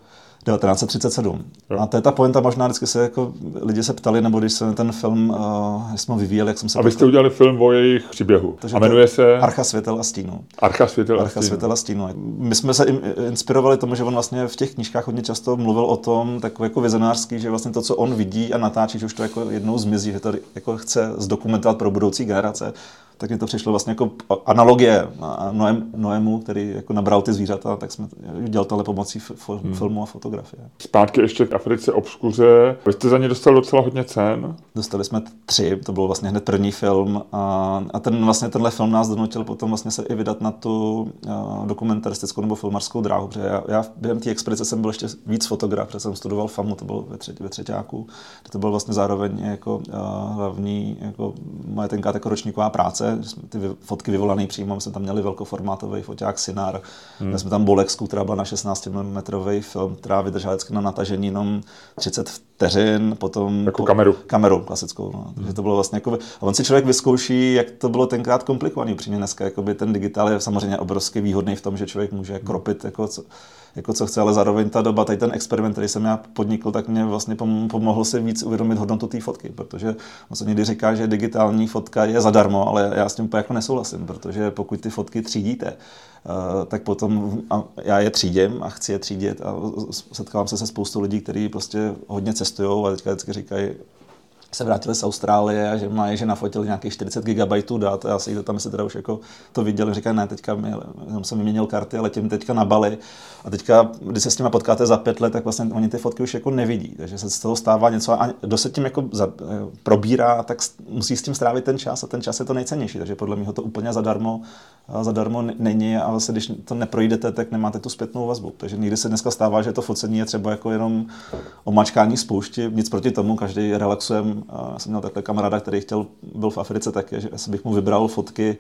1937. Jo. A to je ta pointa, možná vždycky se jako lidi se ptali, nebo když se ten film, uh, jsme vyvíjeli, jak jsem se... A vy jste udělali film o jejich příběhu. Takže a jmenuje se... Archa světel a stínu. Archa světel a Archa světel a stínu. My jsme se inspirovali tomu, že on vlastně v těch knížkách hodně často mluvil o tom, takový jako vizionářský, že vlastně to, co on vidí a natáčí, že už to jako jednou zmizí, že to jako chce zdokumentovat pro budoucí generace tak mi to přišlo vlastně jako analogie Noem, Noemu, který jako nabral ty zvířata, tak jsme dělali tohle pomocí f- hmm. filmu a fotografie. Zpátky ještě k Africe obskuře. Vy jste za ně dostal docela hodně cen. Dostali jsme tři, to byl vlastně hned první film a, a ten vlastně tenhle film nás donutil potom vlastně se i vydat na tu uh, dokumentaristickou nebo filmarskou dráhu, protože já, já během té expedice jsem byl ještě víc fotograf, protože jsem studoval FAMu, to bylo ve, třetí, ve třetíku, to byl vlastně zároveň jako uh, hlavní jako moje tenkrát jako ročníková práce, ty fotky vyvolané přímo, my jsme tam měli velkoformátový foťák Sinar, hmm. jsme tam Bolexku, která byla na 16 mm film, která vydržela vždycky na natažení jenom 30 vteřin, potom... Jako kameru. Kameru klasickou. No. Takže to bylo vlastně jako... A on si člověk vyzkouší, jak to bylo tenkrát komplikovaný. Upřímně dneska jakoby ten digitál je samozřejmě obrovsky výhodný v tom, že člověk může kropit jako co, jako co chce, ale zároveň ta doba, tady ten experiment, který jsem já podnikl, tak mě vlastně pomohl si víc uvědomit hodnotu té fotky, protože on se někdy říká, že digitální fotka je zadarmo, ale já s tím úplně jako nesouhlasím, protože pokud ty fotky třídíte, eh, tak potom já je třídím a chci je třídit a setkávám se se spoustu lidí, kteří prostě hodně cestují a teďka vždycky říkají, se vrátili z Austrálie a že mají, že nafotili nějakých 40 GB dat já se tam si teda už jako to viděl, říkají, ne, teďka mi, jenom jsem vyměnil karty, ale tím teďka na Bali. A teďka, když se s nimi potkáte za pět let, tak vlastně oni ty fotky už jako nevidí, takže se z toho stává něco a kdo se tím jako za, probírá, tak musí s tím strávit ten čas a ten čas je to nejcennější, takže podle mě to úplně zadarmo, zadarmo není a vlastně když to neprojdete, tak nemáte tu zpětnou vazbu, takže někdy se dneska stává, že to focení je třeba jako jenom omačkání spoušti, nic proti tomu, každý já jsem měl takhle kamaráda, který chtěl, byl v Africe také, že bych mu vybral fotky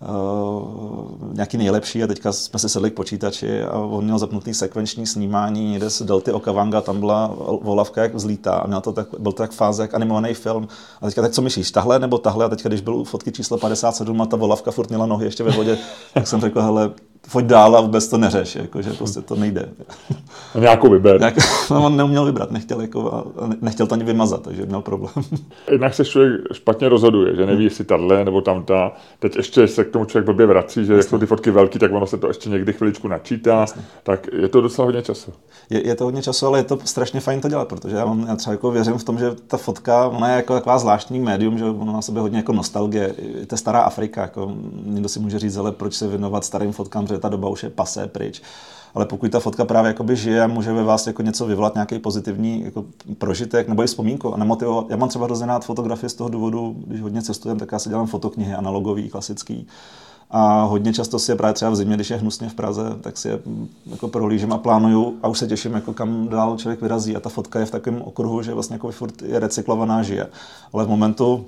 Uh, nějaký nejlepší a teďka jsme si sedli k počítači a on měl zapnutý sekvenční snímání někde z Delty Okavanga, tam byla volavka jak vzlítá a měl to tak, byl to tak fáze jak animovaný film. A teďka tak co myslíš, tahle nebo tahle? A teďka, když byl u fotky číslo 57 a ta volavka furt měla nohy ještě ve vodě, tak jsem řekl, hele, pojď dál a vůbec to neřeš, jako, že prostě to nejde. A nějakou vyber. Nějak, no, on neuměl vybrat, nechtěl, jako, nechtěl to ani vymazat, takže měl problém. Jednak se člověk špatně rozhoduje, že neví, jestli tahle nebo tamta. Teď ještě se k tomu člověk blbě vrací, že Jasně. jak jsou ty fotky velký, tak ono se to ještě někdy chviličku načítá, Jasně. tak je to docela hodně času. Je, je, to hodně času, ale je to strašně fajn to dělat, protože já, mám, já třeba jako věřím v tom, že ta fotka, ona je jako taková zvláštní médium, že ona má sebe hodně jako nostalgie. To je stará Afrika, jako někdo si může říct, ale proč se věnovat starým fotkám, že ta doba už je pasé pryč. Ale pokud ta fotka právě jakoby žije může ve vás jako něco vyvolat, nějaký pozitivní jako prožitek nebo i vzpomínku a nemotivovat. Já mám třeba hrozně rád fotografie z toho důvodu, když hodně cestujem, tak já si dělám fotoknihy analogový, klasický. A hodně často si je právě třeba v zimě, když je hnusně v Praze, tak si je mm, jako prohlížím a plánuju a už se těším, jako kam dál člověk vyrazí. A ta fotka je v takovém okruhu, že vlastně jako furt je recyklovaná, žije. Ale v momentu,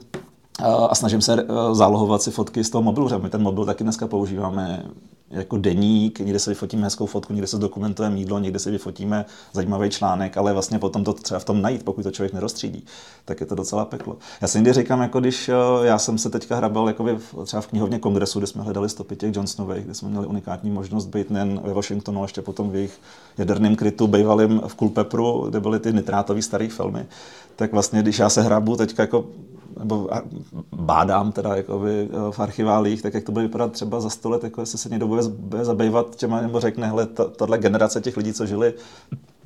a snažím se eh, zálohovat si fotky z toho mobilu, my ten mobil taky dneska používáme jako deník, někde si vyfotíme hezkou fotku, někde se dokumentujeme jídlo, někde si vyfotíme zajímavý článek, ale vlastně potom to třeba v tom najít, pokud to člověk nerozstřídí, tak je to docela peklo. Já si někdy říkám, jako když eh, já jsem se teďka hrabal jako třeba v knihovně kongresu, kde jsme hledali stopy těch Johnsonových, kde jsme měli unikátní možnost být nejen ve Washingtonu, ale ještě potom v jejich jaderném krytu, bývalým v Culpepru, kde byly ty nitrátové staré filmy, tak vlastně, když já se hrabu teďka jako nebo bádám teda jakoby eh, v archiválích, tak jak to bude vypadat třeba za sto let, jako jestli se někdo bude, bude zabývat těma, nebo řekne, hele, tahle generace těch lidí, co žili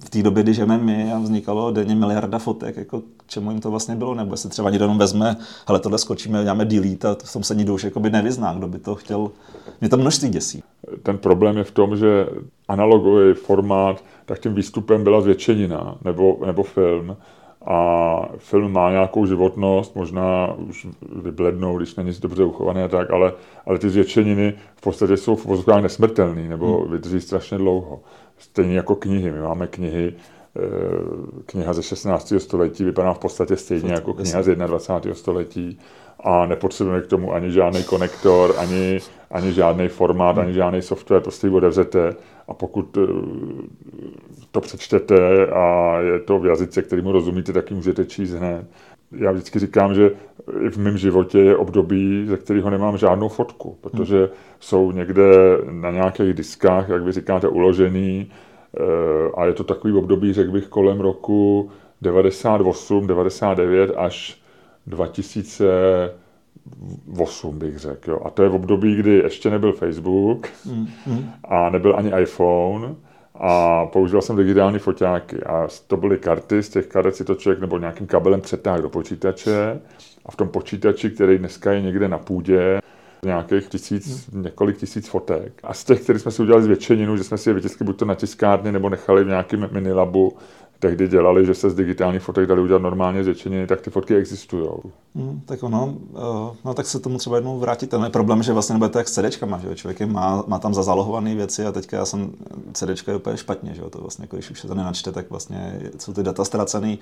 v té době, kdy žijeme my a vznikalo denně miliarda fotek, jako k čemu jim to vlastně bylo, nebo se třeba někdo jenom vezme, hele, tohle skočíme, děláme delete a v tom se nikdo už jakoby nevyzná, kdo by to chtěl. Mě to množství děsí. Ten problém je v tom, že analogový formát, tak tím výstupem byla zvětšenina nebo, nebo film a film má nějakou životnost, možná už vyblednou, když není dobře uchovaný a tak, ale, ale ty zvětšeniny v podstatě jsou v vozovkách nesmrtelný nebo hmm. vydrží strašně dlouho. Stejně jako knihy. My máme knihy, eh, kniha ze 16. století vypadá v podstatě stejně jako kniha z 21. století a nepotřebujeme k tomu ani žádný konektor, ani, ani žádný formát, ani žádný software, prostě ji otevřete a pokud eh, to přečtete a je to v jazyce, kterýmu rozumíte, tak ji můžete číst hned. Já vždycky říkám, že v mém životě je období, ze kterého nemám žádnou fotku, protože jsou někde na nějakých diskách, jak vy říkáte, uložený eh, a je to takový období, řekl bych, kolem roku 98, 99 až 2008 bych řekl. Jo. A to je v období, kdy ještě nebyl Facebook mm, a nebyl ani iPhone a používal jsem digitální foťáky a to byly karty, z těch karet si to člověk nebo nějakým kabelem přetáhl do počítače a v tom počítači, který dneska je někde na půdě, nějakých tisíc, několik tisíc fotek. A z těch, které jsme si udělali zvětšeninu, že jsme si je vytiskli buď to na tiskárně, nebo nechali v nějakém minilabu, tehdy dělali, že se z digitálních fotek dali udělat normálně zvětšení, tak ty fotky existují. Hmm, tak ono, uh, no tak se tomu třeba jednou vrátit. Ten je problém, že vlastně nebudete jak s CDčkama, že člověk je, má, má, tam zazálohované věci a teďka já jsem, CDčka je úplně špatně, že to vlastně, jako když už se to nenačte, tak vlastně jsou ty data ztracený.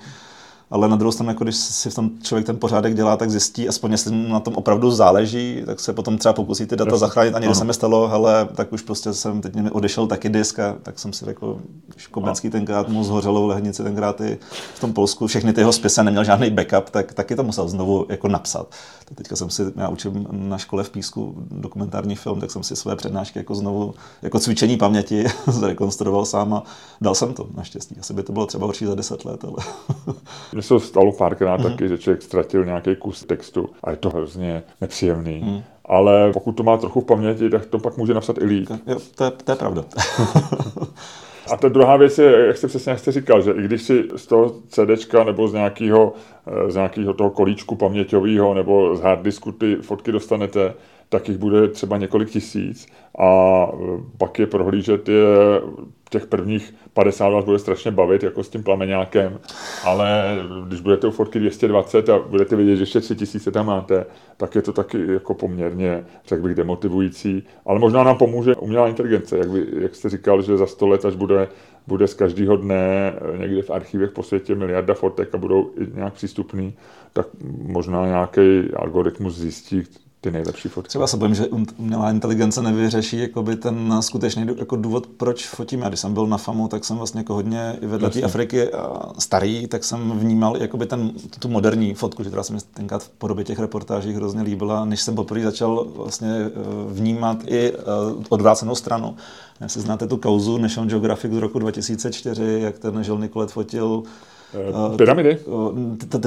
Ale na druhou stranu, jako když si v tom člověk ten pořádek dělá, tak zjistí, aspoň jestli na tom opravdu záleží, tak se potom třeba pokusí ty data Jasně. zachránit. A někdy se mi stalo, ale tak už prostě jsem, teď mi odešel taky disk a tak jsem si řekl, že Komenský tenkrát mu zhořelo v Lehnici tenkrát i v tom Polsku, všechny ty jeho spisy neměl žádný backup, tak taky to musel znovu jako napsat. Tak teďka jsem si, já učím na škole v Písku dokumentární film, tak jsem si své přednášky jako znovu, jako cvičení paměti zrekonstruoval sám a dal jsem to naštěstí. Asi by to bylo třeba určitě za deset let, ale se stalo párkrát mm-hmm. taky, že člověk ztratil nějaký kus textu a je to hrozně nepříjemný. Mm. Ale pokud to má trochu v paměti, tak to pak může napsat i líp. Jo, to, je, to je pravda. A ta druhá věc je, jak jste přesně jak jste říkal, že i když si z toho CDčka nebo z nějakého, eh, z nějakého toho kolíčku paměťového nebo z harddisku ty fotky dostanete, tak jich bude třeba několik tisíc a eh, pak je prohlížet je těch prvních 50 vás bude strašně bavit, jako s tím plameňákem, ale když budete u fotky 220 a budete vidět, že ještě 3000 tam máte, tak je to taky jako poměrně, řekl bych, demotivující. Ale možná nám pomůže umělá inteligence, jak, by, jak jste říkal, že za 100 let, až bude, bude z každého dne někde v archivech po světě miliarda fotek a budou i nějak přístupný, tak možná nějaký algoritmus zjistí, ty nejlepší fotky. Třeba se bojím, že umělá inteligence nevyřeší jakoby ten skutečný jako důvod, proč fotím. Já když jsem byl na FAMu, tak jsem vlastně jako hodně i vedle té Afriky starý, tak jsem vnímal jakoby ten, tu moderní fotku, že která se mi tenkrát v podobě těch reportáží hrozně líbila, než jsem poprvé začal vlastně eh, vnímat i eh, odvrácenou stranu. si znáte tu kauzu National Geographic z roku 2004, jak ten Žil Nikolet fotil pyramidy?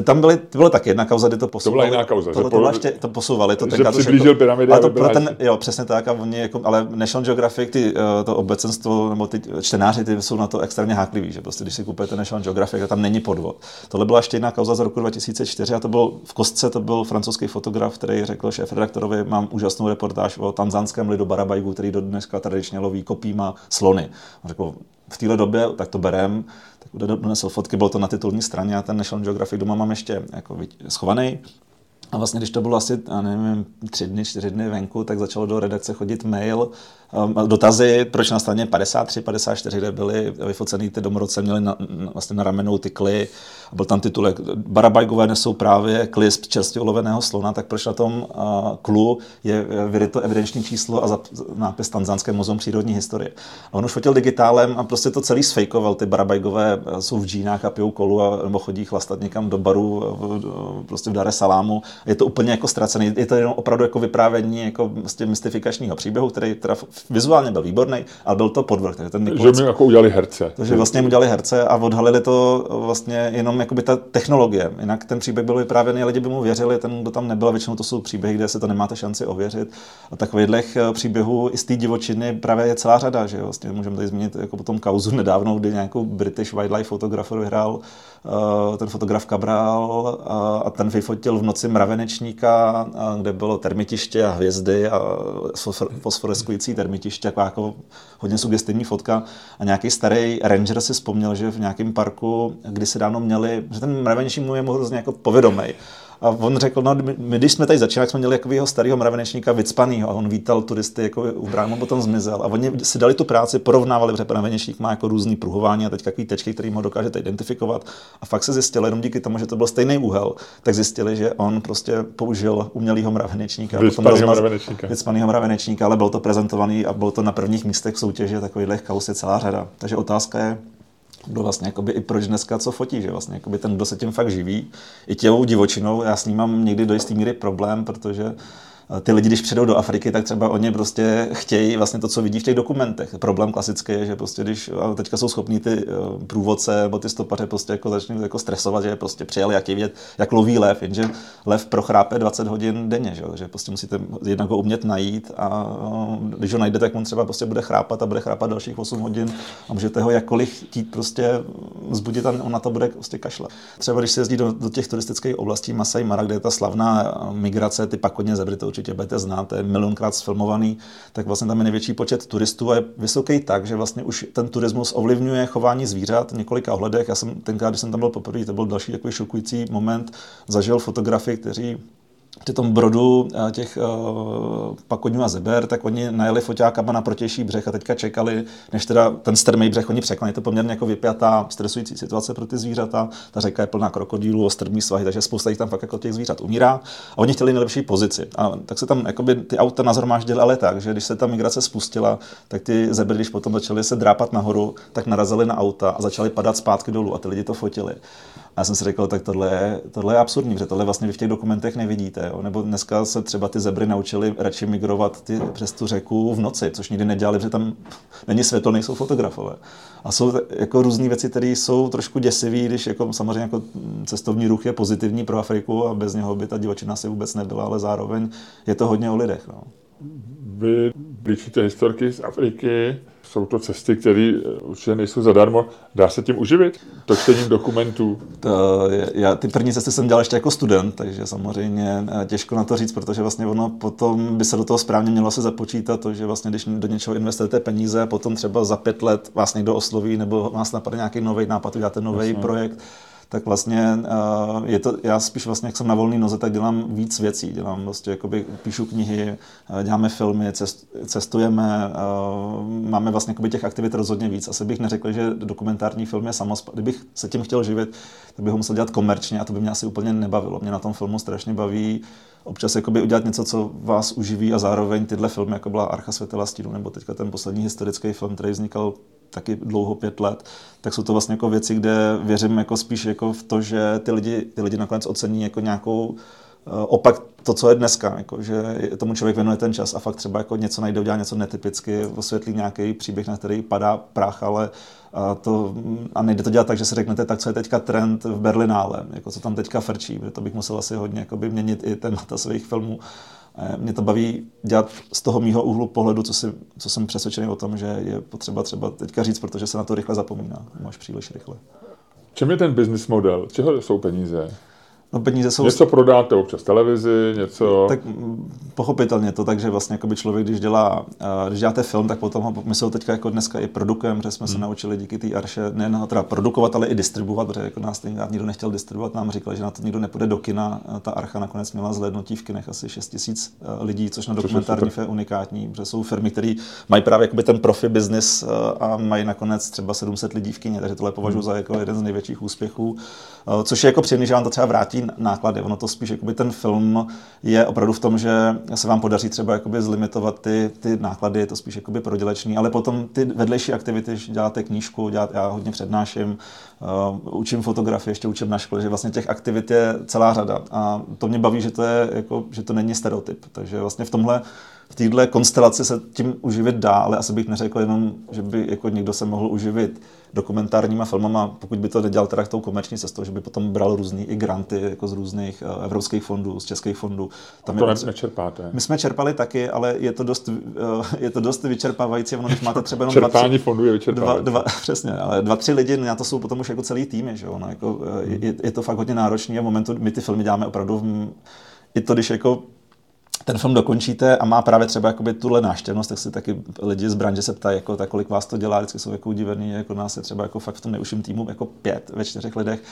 Tam byly, to bylo tak jedna kauza, kdy to posouvali. To byla jiná kauza. To, to, ještě, to posouvali. To že přiblížil to, pyramidy. Ale to pro ten, jo, přesně tak. A oni jako, ale National Geographic, ty, to obecenstvo, nebo ty čtenáři, ty jsou na to extrémně hákliví, že prostě, když si kupujete National Geographic, tak tam není podvod. Tohle byla ještě jedna kauza z roku 2004 a to byl v kostce, to byl francouzský fotograf, který řekl šéf redaktorovi, mám úžasnou reportáž o tanzánském lidu Barabajgu, který do dneska tradičně loví kopíma slony. On řekl, v téhle době, tak to berem, tak donesl fotky, bylo to na titulní straně a ten National Geographic doma mám ještě jako schovaný. A vlastně, když to bylo asi, nevím, tři dny, čtyři dny venku, tak začalo do redakce chodit mail, um, dotazy, proč na straně 53, 54, kde byly vyfocený ty domorodce, měli na, na, vlastně na ramenou ty kly, a byl tam titulek Barabajgové nesou právě klisp čerstvě uloveného slona, tak proč na tom uh, klu je vyryto evidenční číslo a za, nápis Tanzánské muzeum přírodní historie. A on už fotil digitálem a prostě to celý sfejkoval. Ty Barabajgové jsou v džínách a pijou kolu a, nebo chodí chlastat někam do baru prostě v Dare Salámu. Je to úplně jako ztracený. Je to jenom opravdu jako vyprávění jako vlastně mystifikačního příběhu, který teda vizuálně byl výborný, ale byl to podvrh. Takže ten Nikolec, že mi jako udělali herce. Takže vlastně jim udělali herce a odhalili to vlastně jenom jakoby ta technologie. Jinak ten příběh byl vyprávěný, lidi by mu věřili, ten, kdo tam nebyl, většinou to jsou příběhy, kde se to nemáte šanci ověřit. A takových eh, příběhů i z té divočiny právě je celá řada, že vlastně můžeme tady zmínit jako potom kauzu nedávnou, kdy nějakou British Wildlife Photographer vyhrál ten fotograf Cabral uh, a ten vyfotil v noci mravenečníka, uh, kde bylo termitiště a hvězdy a fosforeskující termitiště, jako, jako hodně sugestivní fotka. A nějaký starý ranger si vzpomněl, že v nějakém parku, kdy se dávno měli, že ten mravenečník mu je hrozně jako povědomý. A on řekl, no my, když jsme tady začínali, jsme měli jako jeho starého mravenečníka vycpanýho a on vítal turisty jako u brámu, potom zmizel. A oni si dali tu práci, porovnávali, protože mravenečník má jako různý pruhování a teď takový tečky, který ho dokážete identifikovat. A fakt se zjistilo, jenom díky tomu, že to byl stejný úhel, tak zjistili, že on prostě použil umělého mravenečníka. Vycpanýho mravenečníka. Vycpanýho mravenečníka, ale byl to prezentovaný a bylo to na prvních místech v soutěži, takovýchhle kaus je celá řada. Takže otázka je, kdo vlastně jakoby i proč dneska co fotí, že vlastně jakoby ten, kdo se tím fakt živí, i tělou divočinou, já s ním mám někdy do jisté míry problém, protože ty lidi, když přijdou do Afriky, tak třeba oni prostě chtějí vlastně to, co vidí v těch dokumentech. Problém klasický je, že prostě když teďka jsou schopní ty eh, průvodce nebo ty stopaře prostě jako začnou jako stresovat, že prostě přijeli, jak vidět, jak loví lev, jenže lev prochrápe 20 hodin denně, že, že prostě musíte jednak ho umět najít a eh, když ho najde, tak on třeba prostě bude chrápat a bude chrápat dalších 8 hodin a můžete ho jakkoliv chtít prostě zbudit a on na to bude prostě kašlat. Třeba když se jezdí do, do těch turistických oblastí Masai Mara, kde je ta slavná migrace, ty pakodně zebry, to určitě budete znát, je milionkrát sfilmovaný, tak vlastně tam je největší počet turistů a je vysoký tak, že vlastně už ten turismus ovlivňuje chování zvířat v několika ohledech. Já jsem tenkrát, když jsem tam byl poprvé, to byl další takový šokující moment, zažil fotografii, kteří při tom brodu eh, těch uh, pakoňů a zeber, tak oni najeli foťákama na protější břeh a teďka čekali, než teda ten strmý břeh oni překonají. Je to poměrně jako vypjatá, stresující situace pro ty zvířata. Ta řeka je plná krokodýlů, ostrmý svahy, takže spousta jich tam fakt jako těch zvířat umírá. A oni chtěli nejlepší pozici. A tak se tam jakoby, ty auta nazhromáždily ale tak, že když se ta migrace spustila, tak ty zebry, když potom začaly se drápat nahoru, tak narazili na auta a začaly padat zpátky dolů a ty lidi to fotili. A já jsem si řekl, tak tohle je, tohle je absurdní, protože tohle vlastně vy v těch dokumentech nevidíte. Jo? Nebo dneska se třeba ty zebry naučili radši migrovat ty, přes tu řeku v noci, což nikdy nedělali, protože tam není světlo, nejsou fotografové. A jsou jako různé věci, které jsou trošku děsivé, když jako samozřejmě jako cestovní ruch je pozitivní pro Afriku a bez něho by ta divočina si vůbec nebyla, ale zároveň je to hodně o lidech. No. Vy blížíte historky z Afriky, jsou to cesty, které eh, určitě nejsou zadarmo. Dá se tím uživit? To čtením dokumentů? To, já ty první cesty jsem dělal ještě jako student, takže samozřejmě eh, těžko na to říct, protože vlastně ono potom by se do toho správně mělo se započítat to, že vlastně když do něčeho investujete peníze a potom třeba za pět let vás někdo osloví nebo vás napadne nějaký nový nápad, uděláte nový projekt, tak vlastně uh, je to, já spíš vlastně, jak jsem na volný noze, tak dělám víc věcí. Dělám vlastně, jakoby, píšu knihy, uh, děláme filmy, cest, cestujeme, uh, máme vlastně jakoby, těch aktivit rozhodně víc. Asi bych neřekl, že dokumentární film je samospad. Kdybych se tím chtěl živit, tak bych ho musel dělat komerčně a to by mě asi úplně nebavilo. Mě na tom filmu strašně baví občas jakoby udělat něco, co vás uživí a zároveň tyhle filmy, jako byla Archa světela stínu, nebo teďka ten poslední historický film, který vznikal taky dlouho pět let, tak jsou to vlastně jako věci, kde věřím jako spíš jako v to, že ty lidi, ty lidi nakonec ocení jako nějakou eh, opak to, co je dneska, jako, že tomu člověk věnuje ten čas a fakt třeba jako něco najde, udělá něco netypicky, osvětlí nějaký příběh, na který padá prach, ale a, to, a nejde to dělat tak, že si řeknete, tak co je teďka trend v Berlinále, jako co tam teďka frčí, protože to bych musel asi hodně jakoby, měnit i témata svých filmů. Mě to baví dělat z toho mýho úhlu pohledu, co, si, co jsem přesvědčený o tom, že je potřeba třeba teďka říct, protože se na to rychle zapomíná, máš příliš rychle. Čem je ten business model? Čeho jsou peníze? No peníze jsou... Něco prodáte občas televizi, něco... Tak pochopitelně to tak, že vlastně jakoby člověk, když dělá, když děláte film, tak potom ho, my se ho teďka jako dneska i produkujeme, protože jsme hmm. se naučili díky té arše nejen ho teda produkovat, ale i distribuovat, protože jako nás tenkrát nikdo nechtěl distribuovat, nám říkal, že na to nikdo nepůjde do kina. Ta archa nakonec měla zhlédnutí v kinech asi 6 tisíc eh, lidí, což na dokumentární je unikátní, protože jsou firmy, které mají právě jakoby ten profi business eh, a mají nakonec třeba 700 lidí v kině, takže tohle považuji hmm. za jako jeden z největších úspěchů, což je jako příjemný, že vám to třeba vrátí náklady. Ono to spíš, jakoby ten film je opravdu v tom, že se vám podaří třeba jakoby zlimitovat ty, ty náklady, je to spíš jakoby prodělečný, ale potom ty vedlejší aktivity, že děláte knížku, dělat, já hodně přednáším, uh, učím fotografii, ještě učím na škole, že vlastně těch aktivit je celá řada a to mě baví, že to, je, jako, že to není stereotyp. Takže vlastně v tomhle v této konstelaci se tím uživit dá, ale asi bych neřekl jenom, že by jako někdo se mohl uživit dokumentárníma filmama, pokud by to nedělal teda tou komerční cestou, že by potom bral různý i granty jako z různých uh, evropských fondů, z českých fondů. Tam to je, nečerpáte. My jsme čerpali taky, ale je to dost, uh, je to dost vyčerpávající. Ono, když máte třeba jenom Čerpání dva, tři, fondů je vyčerpávající. Dva, dva, přesně, ale dva, tři lidi, na to jsou potom už jako celý týmy, že jo? No, jako, uh, je, je, to fakt hodně náročný a v momentu my ty filmy děláme opravdu v, i to, když jako ten film dokončíte a má právě třeba jakoby tuhle náštěvnost, tak si taky lidi z branže se ptají, jako, tak kolik vás to dělá, vždycky jsou jako udivený, jako nás je třeba jako fakt v tom neuším týmu jako pět ve čtyřech lidech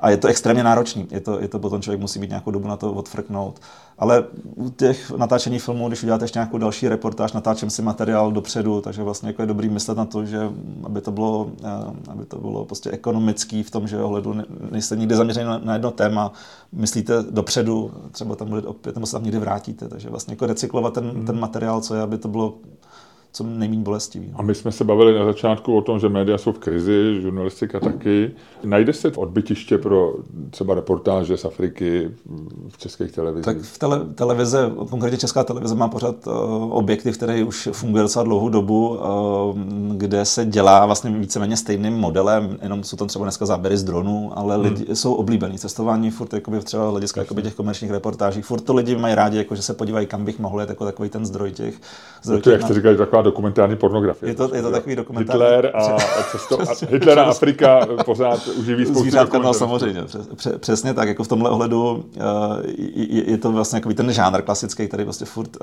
a je to extrémně náročný, je to, je to potom člověk musí být nějakou dobu na to odfrknout. Ale u těch natáčení filmů, když uděláte ještě nějakou další reportáž, natáčím si materiál dopředu, takže vlastně jako je dobrý myslet na to, že aby to bylo, eh, aby to bylo prostě ekonomický v tom, že ohledu nejste nikdy zaměřeni na, na jedno téma, myslíte dopředu, třeba tam bude opět, nebo se tam někdy vrátíte, takže vlastně jako recyklovat ten, hmm. ten materiál, co je, aby to bylo co nejméně bolestivý. A my jsme se bavili na začátku o tom, že média jsou v krizi, žurnalistika taky. Najde se odbytiště pro třeba reportáže z Afriky v českých televizích? Tak v tele, televize, konkrétně Česká televize má pořád uh, objektiv, který už funguje docela dlouhou dobu, uh, kde se dělá vlastně víceméně stejným modelem, jenom jsou tam třeba dneska záběry z dronů, ale hmm. lidi jsou oblíbení. Cestování furt jakoby, třeba hlediska jakoby, těch komerčních reportáží, furt to lidi mají rádi, jako, že se podívají, kam bych mohl jet, jako takový ten zdroj těch. Zdroj to, těch jak jste říkali, taková dokumentární pornografie. Je to, je to takový dokumentární. Hitler a, cesto, a Hitler a Afrika pořád uživí spoustu Zvířátka, no samozřejmě, přesně tak, jako v tomhle ohledu je, je to vlastně jako ten žánr klasický, který vlastně furt,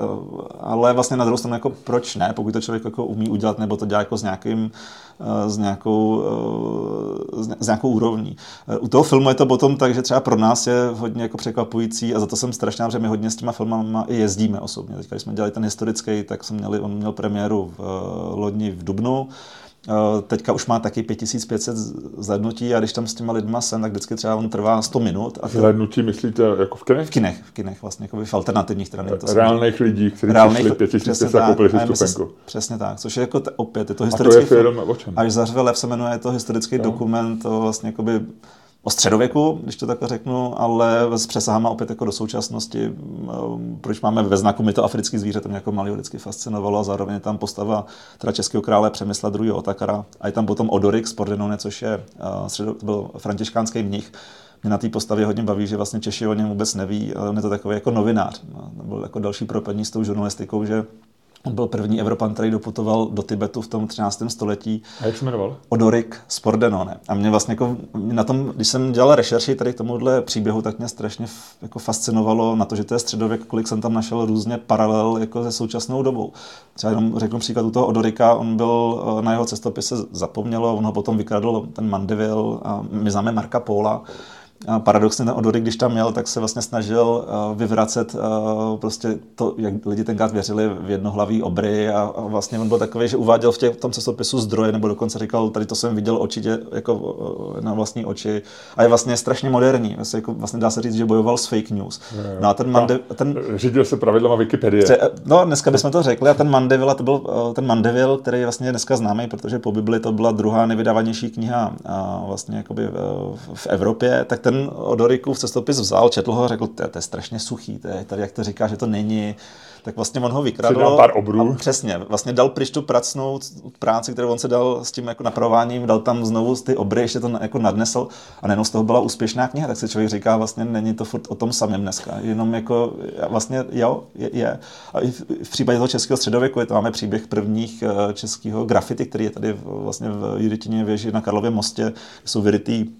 ale vlastně na druhou stranu jako proč ne, pokud to člověk jako umí udělat, nebo to dělá jako s nějakým s nějakou, s nějakou úrovní. U toho filmu je to potom tak, že třeba pro nás je hodně jako překvapující a za to jsem strašně že my hodně s těma filmama i jezdíme osobně. Teď, když jsme dělali ten historický, tak jsme měli, on měl premiéru v lodni v Dubnu, Eh, teďka už má taky 5500 zhlednutí a když tam s těma lidma jsem, tak vždycky třeba on trvá 100 minut. A. Zhlednutí myslíte jako v kinech? V kinech, v kinech vlastně, jako v alternativních trenech. To Reálných lidí, kteří přišli 5500 a koupili si stupenku. Přesně tak, což je jako t- opět, je to historický a to je film, film o čem? Až zařve lev se jmenuje, je to historický no. dokument, to vlastně jakoby o středověku, když to takhle řeknu, ale s přesahama opět jako do současnosti. Ehm, proč máme ve znaku my to africký zvíře, to mě jako malý vždycky fascinovalo a zároveň je tam postava teda českého krále Přemysla II. Otakara a je tam potom Odorik z Pordenone, což je uh, středo, byl františkánský mnich, mě na té postavě hodně baví, že vlastně Češi o něm vůbec neví, ale on je to takový jako novinář. No, byl jako další propení s tou žurnalistikou, že On byl první Evropan, který doputoval do Tibetu v tom 13. století. A jak se jmenoval? Odorik z Pordenone. A mě vlastně jako, na tom, když jsem dělal rešerši tady k tomuhle příběhu, tak mě strašně jako fascinovalo na to, že to je středověk, kolik jsem tam našel různě paralel jako se současnou dobou. Třeba jenom řeknu příklad u toho Odorika, on byl na jeho cestopise zapomnělo, on ho potom vykradl ten Mandeville a my známe Marka Póla, paradoxně ten Odory, když tam měl, tak se vlastně snažil uh, vyvracet uh, prostě to, jak lidi tenkrát věřili v jednohlavý obry a, vlastně on byl takový, že uváděl v, těch, v tom cestopisu zdroje, nebo dokonce říkal, tady to jsem viděl očitě jako uh, na vlastní oči a je vlastně strašně moderní. Vlastně, jako, vlastně dá se říct, že bojoval s fake news. No a ten Mande, ten, řídil se pravidlama Wikipedie. Pře, no, dneska bychom to řekli a ten Mandeville, to byl ten Mandeville, který je vlastně dneska známý, protože po Bibli to byla druhá nevydávanější kniha vlastně jakoby, v Evropě, tak ten ten Odorikův cestopis vzal, četl ho a řekl, to, to je strašně suchý, to je, tady jak to říká, že to není, tak vlastně on ho vykradl. pár obrů. A přesně, vlastně dal pryč tu pracnou práci, kterou on se dal s tím jako napravováním, dal tam znovu ty obry, ještě to jako nadnesl a nejenom z toho byla úspěšná kniha, tak se člověk říká, vlastně není to furt o tom samém dneska, jenom jako vlastně jo, je, je. A i v, v případě toho českého středověku je to máme příběh prvních eh, českého grafity, který je tady vlastně v Juditině věži na Karlově mostě, jsou vyrytý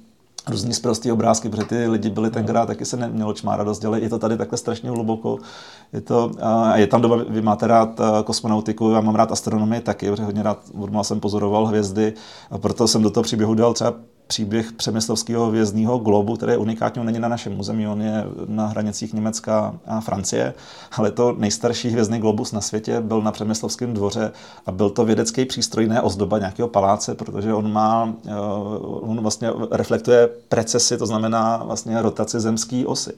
různý zprostý obrázky, protože ty lidi byli tenkrát, taky se nemělo čmá radost, ale je to tady takhle strašně hluboko. Je, to, a je tam doba, vy máte rád kosmonautiku, já mám rád astronomii taky, protože hodně rád, jsem pozoroval hvězdy, a proto jsem do toho příběhu dal třeba příběh přemyslovského vězního globu, který je unikátní, není na našem území, on je na hranicích Německa a Francie, ale to nejstarší hvězdný globus na světě byl na Přemyslovském dvoře a byl to vědecký přístroj, ne ozdoba nějakého paláce, protože on má, eh, on vlastně reflektuje precesy, to znamená vlastně rotaci zemské osy.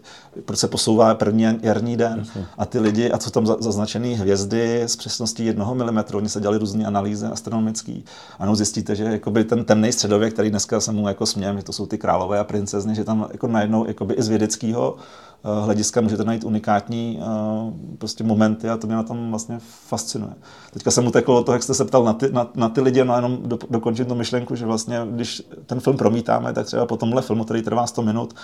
Proč se posouvá první jarní den a ty lidi, a co tam zaznačené hvězdy s přesností jednoho milimetru, oni se dělali různé analýzy astronomické. Ano, zjistíte, že jakoby ten temný středověk, který dneska jsem mu jako směm, že to jsou ty králové a princezny, že tam jako najednou i z vědeckého uh, hlediska můžete najít unikátní uh, prostě momenty a to mě na tom vlastně fascinuje. Teďka jsem utekl od toho, jak jste se ptal na ty, na, na ty lidi, no jenom do, dokončit tu myšlenku, že vlastně, když ten film promítáme, tak třeba po tomhle filmu, který trvá 100 minut,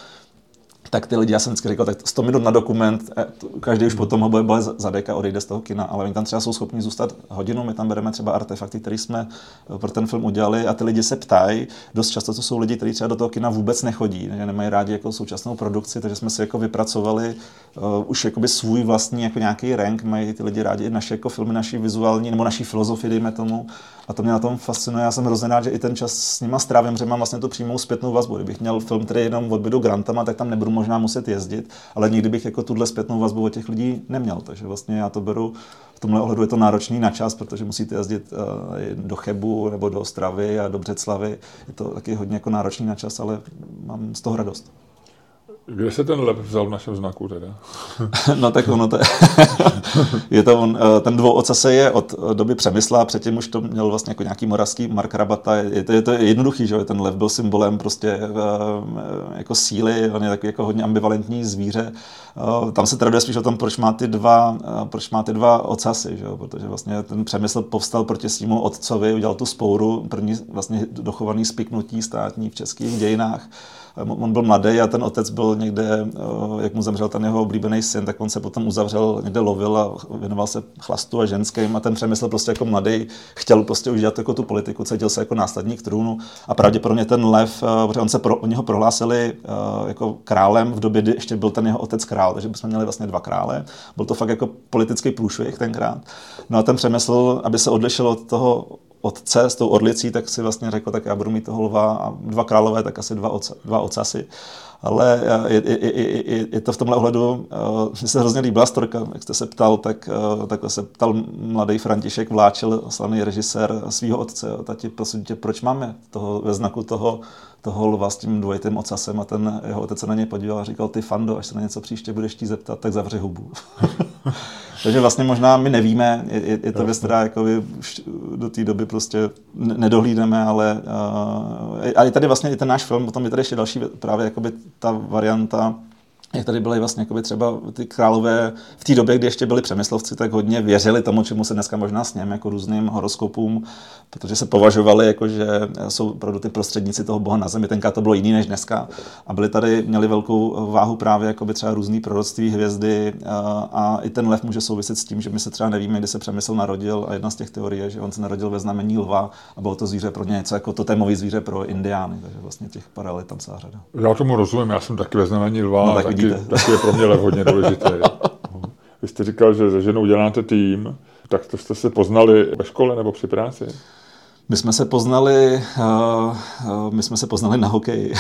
tak ty lidi, já jsem vždycky říkal, tak 100 minut na dokument, eh, každý už potom ho bude bolet za deka, odejde z toho kina, ale oni tam třeba jsou schopni zůstat hodinu, my tam bereme třeba artefakty, které jsme eh, pro ten film udělali a ty lidi se ptají, dost často to jsou lidi, kteří třeba do toho kina vůbec nechodí, že nemají rádi jako současnou produkci, takže jsme si jako vypracovali uh, už jakoby svůj vlastní jako nějaký rank, mají ty lidi rádi i naše jako filmy, naší vizuální nebo naší filozofii, dejme tomu, a to mě na tom fascinuje. Já jsem hrozně rád, že i ten čas s nima strávím, že mám vlastně tu přímou zpětnou vazbu. Kdybych měl film, který jenom odbydu grantama, tak tam nebudu možná muset jezdit, ale nikdy bych jako tuhle zpětnou vazbu od těch lidí neměl. Takže vlastně já to beru v tomhle ohledu je to náročný na čas, protože musíte jezdit eh, do Chebu nebo do Ostravy a do Břeclavy. Je to taky hodně jako náročný na čas, ale mám z toho radost. Kde se ten lep vzal v našem znaku teda? no tak ono to je, je to on, eh, ten se je od doby Přemysla, předtím už to měl vlastně jako nějaký moravský Mark Rabata, je to, je to jednoduchý, že ten lev byl symbolem prostě eh, jako síly, on je takový jako hodně ambivalentní zvíře. Eh, tam se traduje spíš o tom, proč má ty dva, proč má ty dva ocasy, že protože vlastně ten Přemysl povstal proti svýmu otcovi, udělal tu spouru, první vlastně dochovaný spiknutí státní v českých dějinách on byl mladý a ten otec byl někde, jak mu zemřel ten jeho oblíbený syn, tak on se potom uzavřel, někde lovil a věnoval se chlastu a ženským a ten přemysl prostě jako mladý chtěl prostě už dělat jako tu politiku, cítil se jako následník trůnu a pravděpodobně ten lev, protože on se pro, oni ho prohlásili jako králem v době, kdy ještě byl ten jeho otec král, takže bychom měli vlastně dva krále. Byl to fakt jako politický průšvih tenkrát. No a ten přemysl, aby se odlišil od toho otce s tou orlicí, tak si vlastně řekl, tak já budu mít toho lva a dva králové, tak asi dva, oca, dva ocasy. Ale je, je, je, je, to v tomhle ohledu, uh, mi se hrozně líbila storka, jak jste se ptal, tak uh, takhle se ptal mladý František Vláčil, slavný režisér svého otce, tati, prosím tě, proč máme toho ve znaku toho, toho lva s tím dvojitým ocasem a ten jeho otec se na něj podíval a říkal, ty Fando, až se na něco příště budeš chtít zeptat, tak zavři hubu. Takže vlastně možná my nevíme, je, je to věc, která jako už do té doby prostě nedohlídneme, ale uh, a i tady vlastně i ten náš film, potom je tady ještě další právě jakoby ta varianta, jak tady byly vlastně jakoby třeba ty králové v té době, kdy ještě byli přemyslovci, tak hodně věřili tomu, čemu se dneska možná sněm, jako různým horoskopům, protože se považovali, jako, že jsou opravdu ty prostředníci toho boha na zemi. Tenka to bylo jiný než dneska. A byli tady, měli velkou váhu právě jakoby třeba různý proroctví hvězdy a, a, i ten lev může souviset s tím, že my se třeba nevíme, kdy se přemysl narodil a jedna z těch teorií je, že on se narodil ve znamení lva a bylo to zvíře pro ně něco jako totémový zvíře pro indiány. Takže vlastně těch paralel tam celá řada. Já tomu rozumím, já jsem taky ve znamení lva. No, tak taky, taky je pro mě lev hodně důležitý. Vy jste říkal, že se ženou děláte tým, tak to jste se poznali ve škole nebo při práci? My jsme se poznali, uh, uh, my jsme se poznali na hokeji.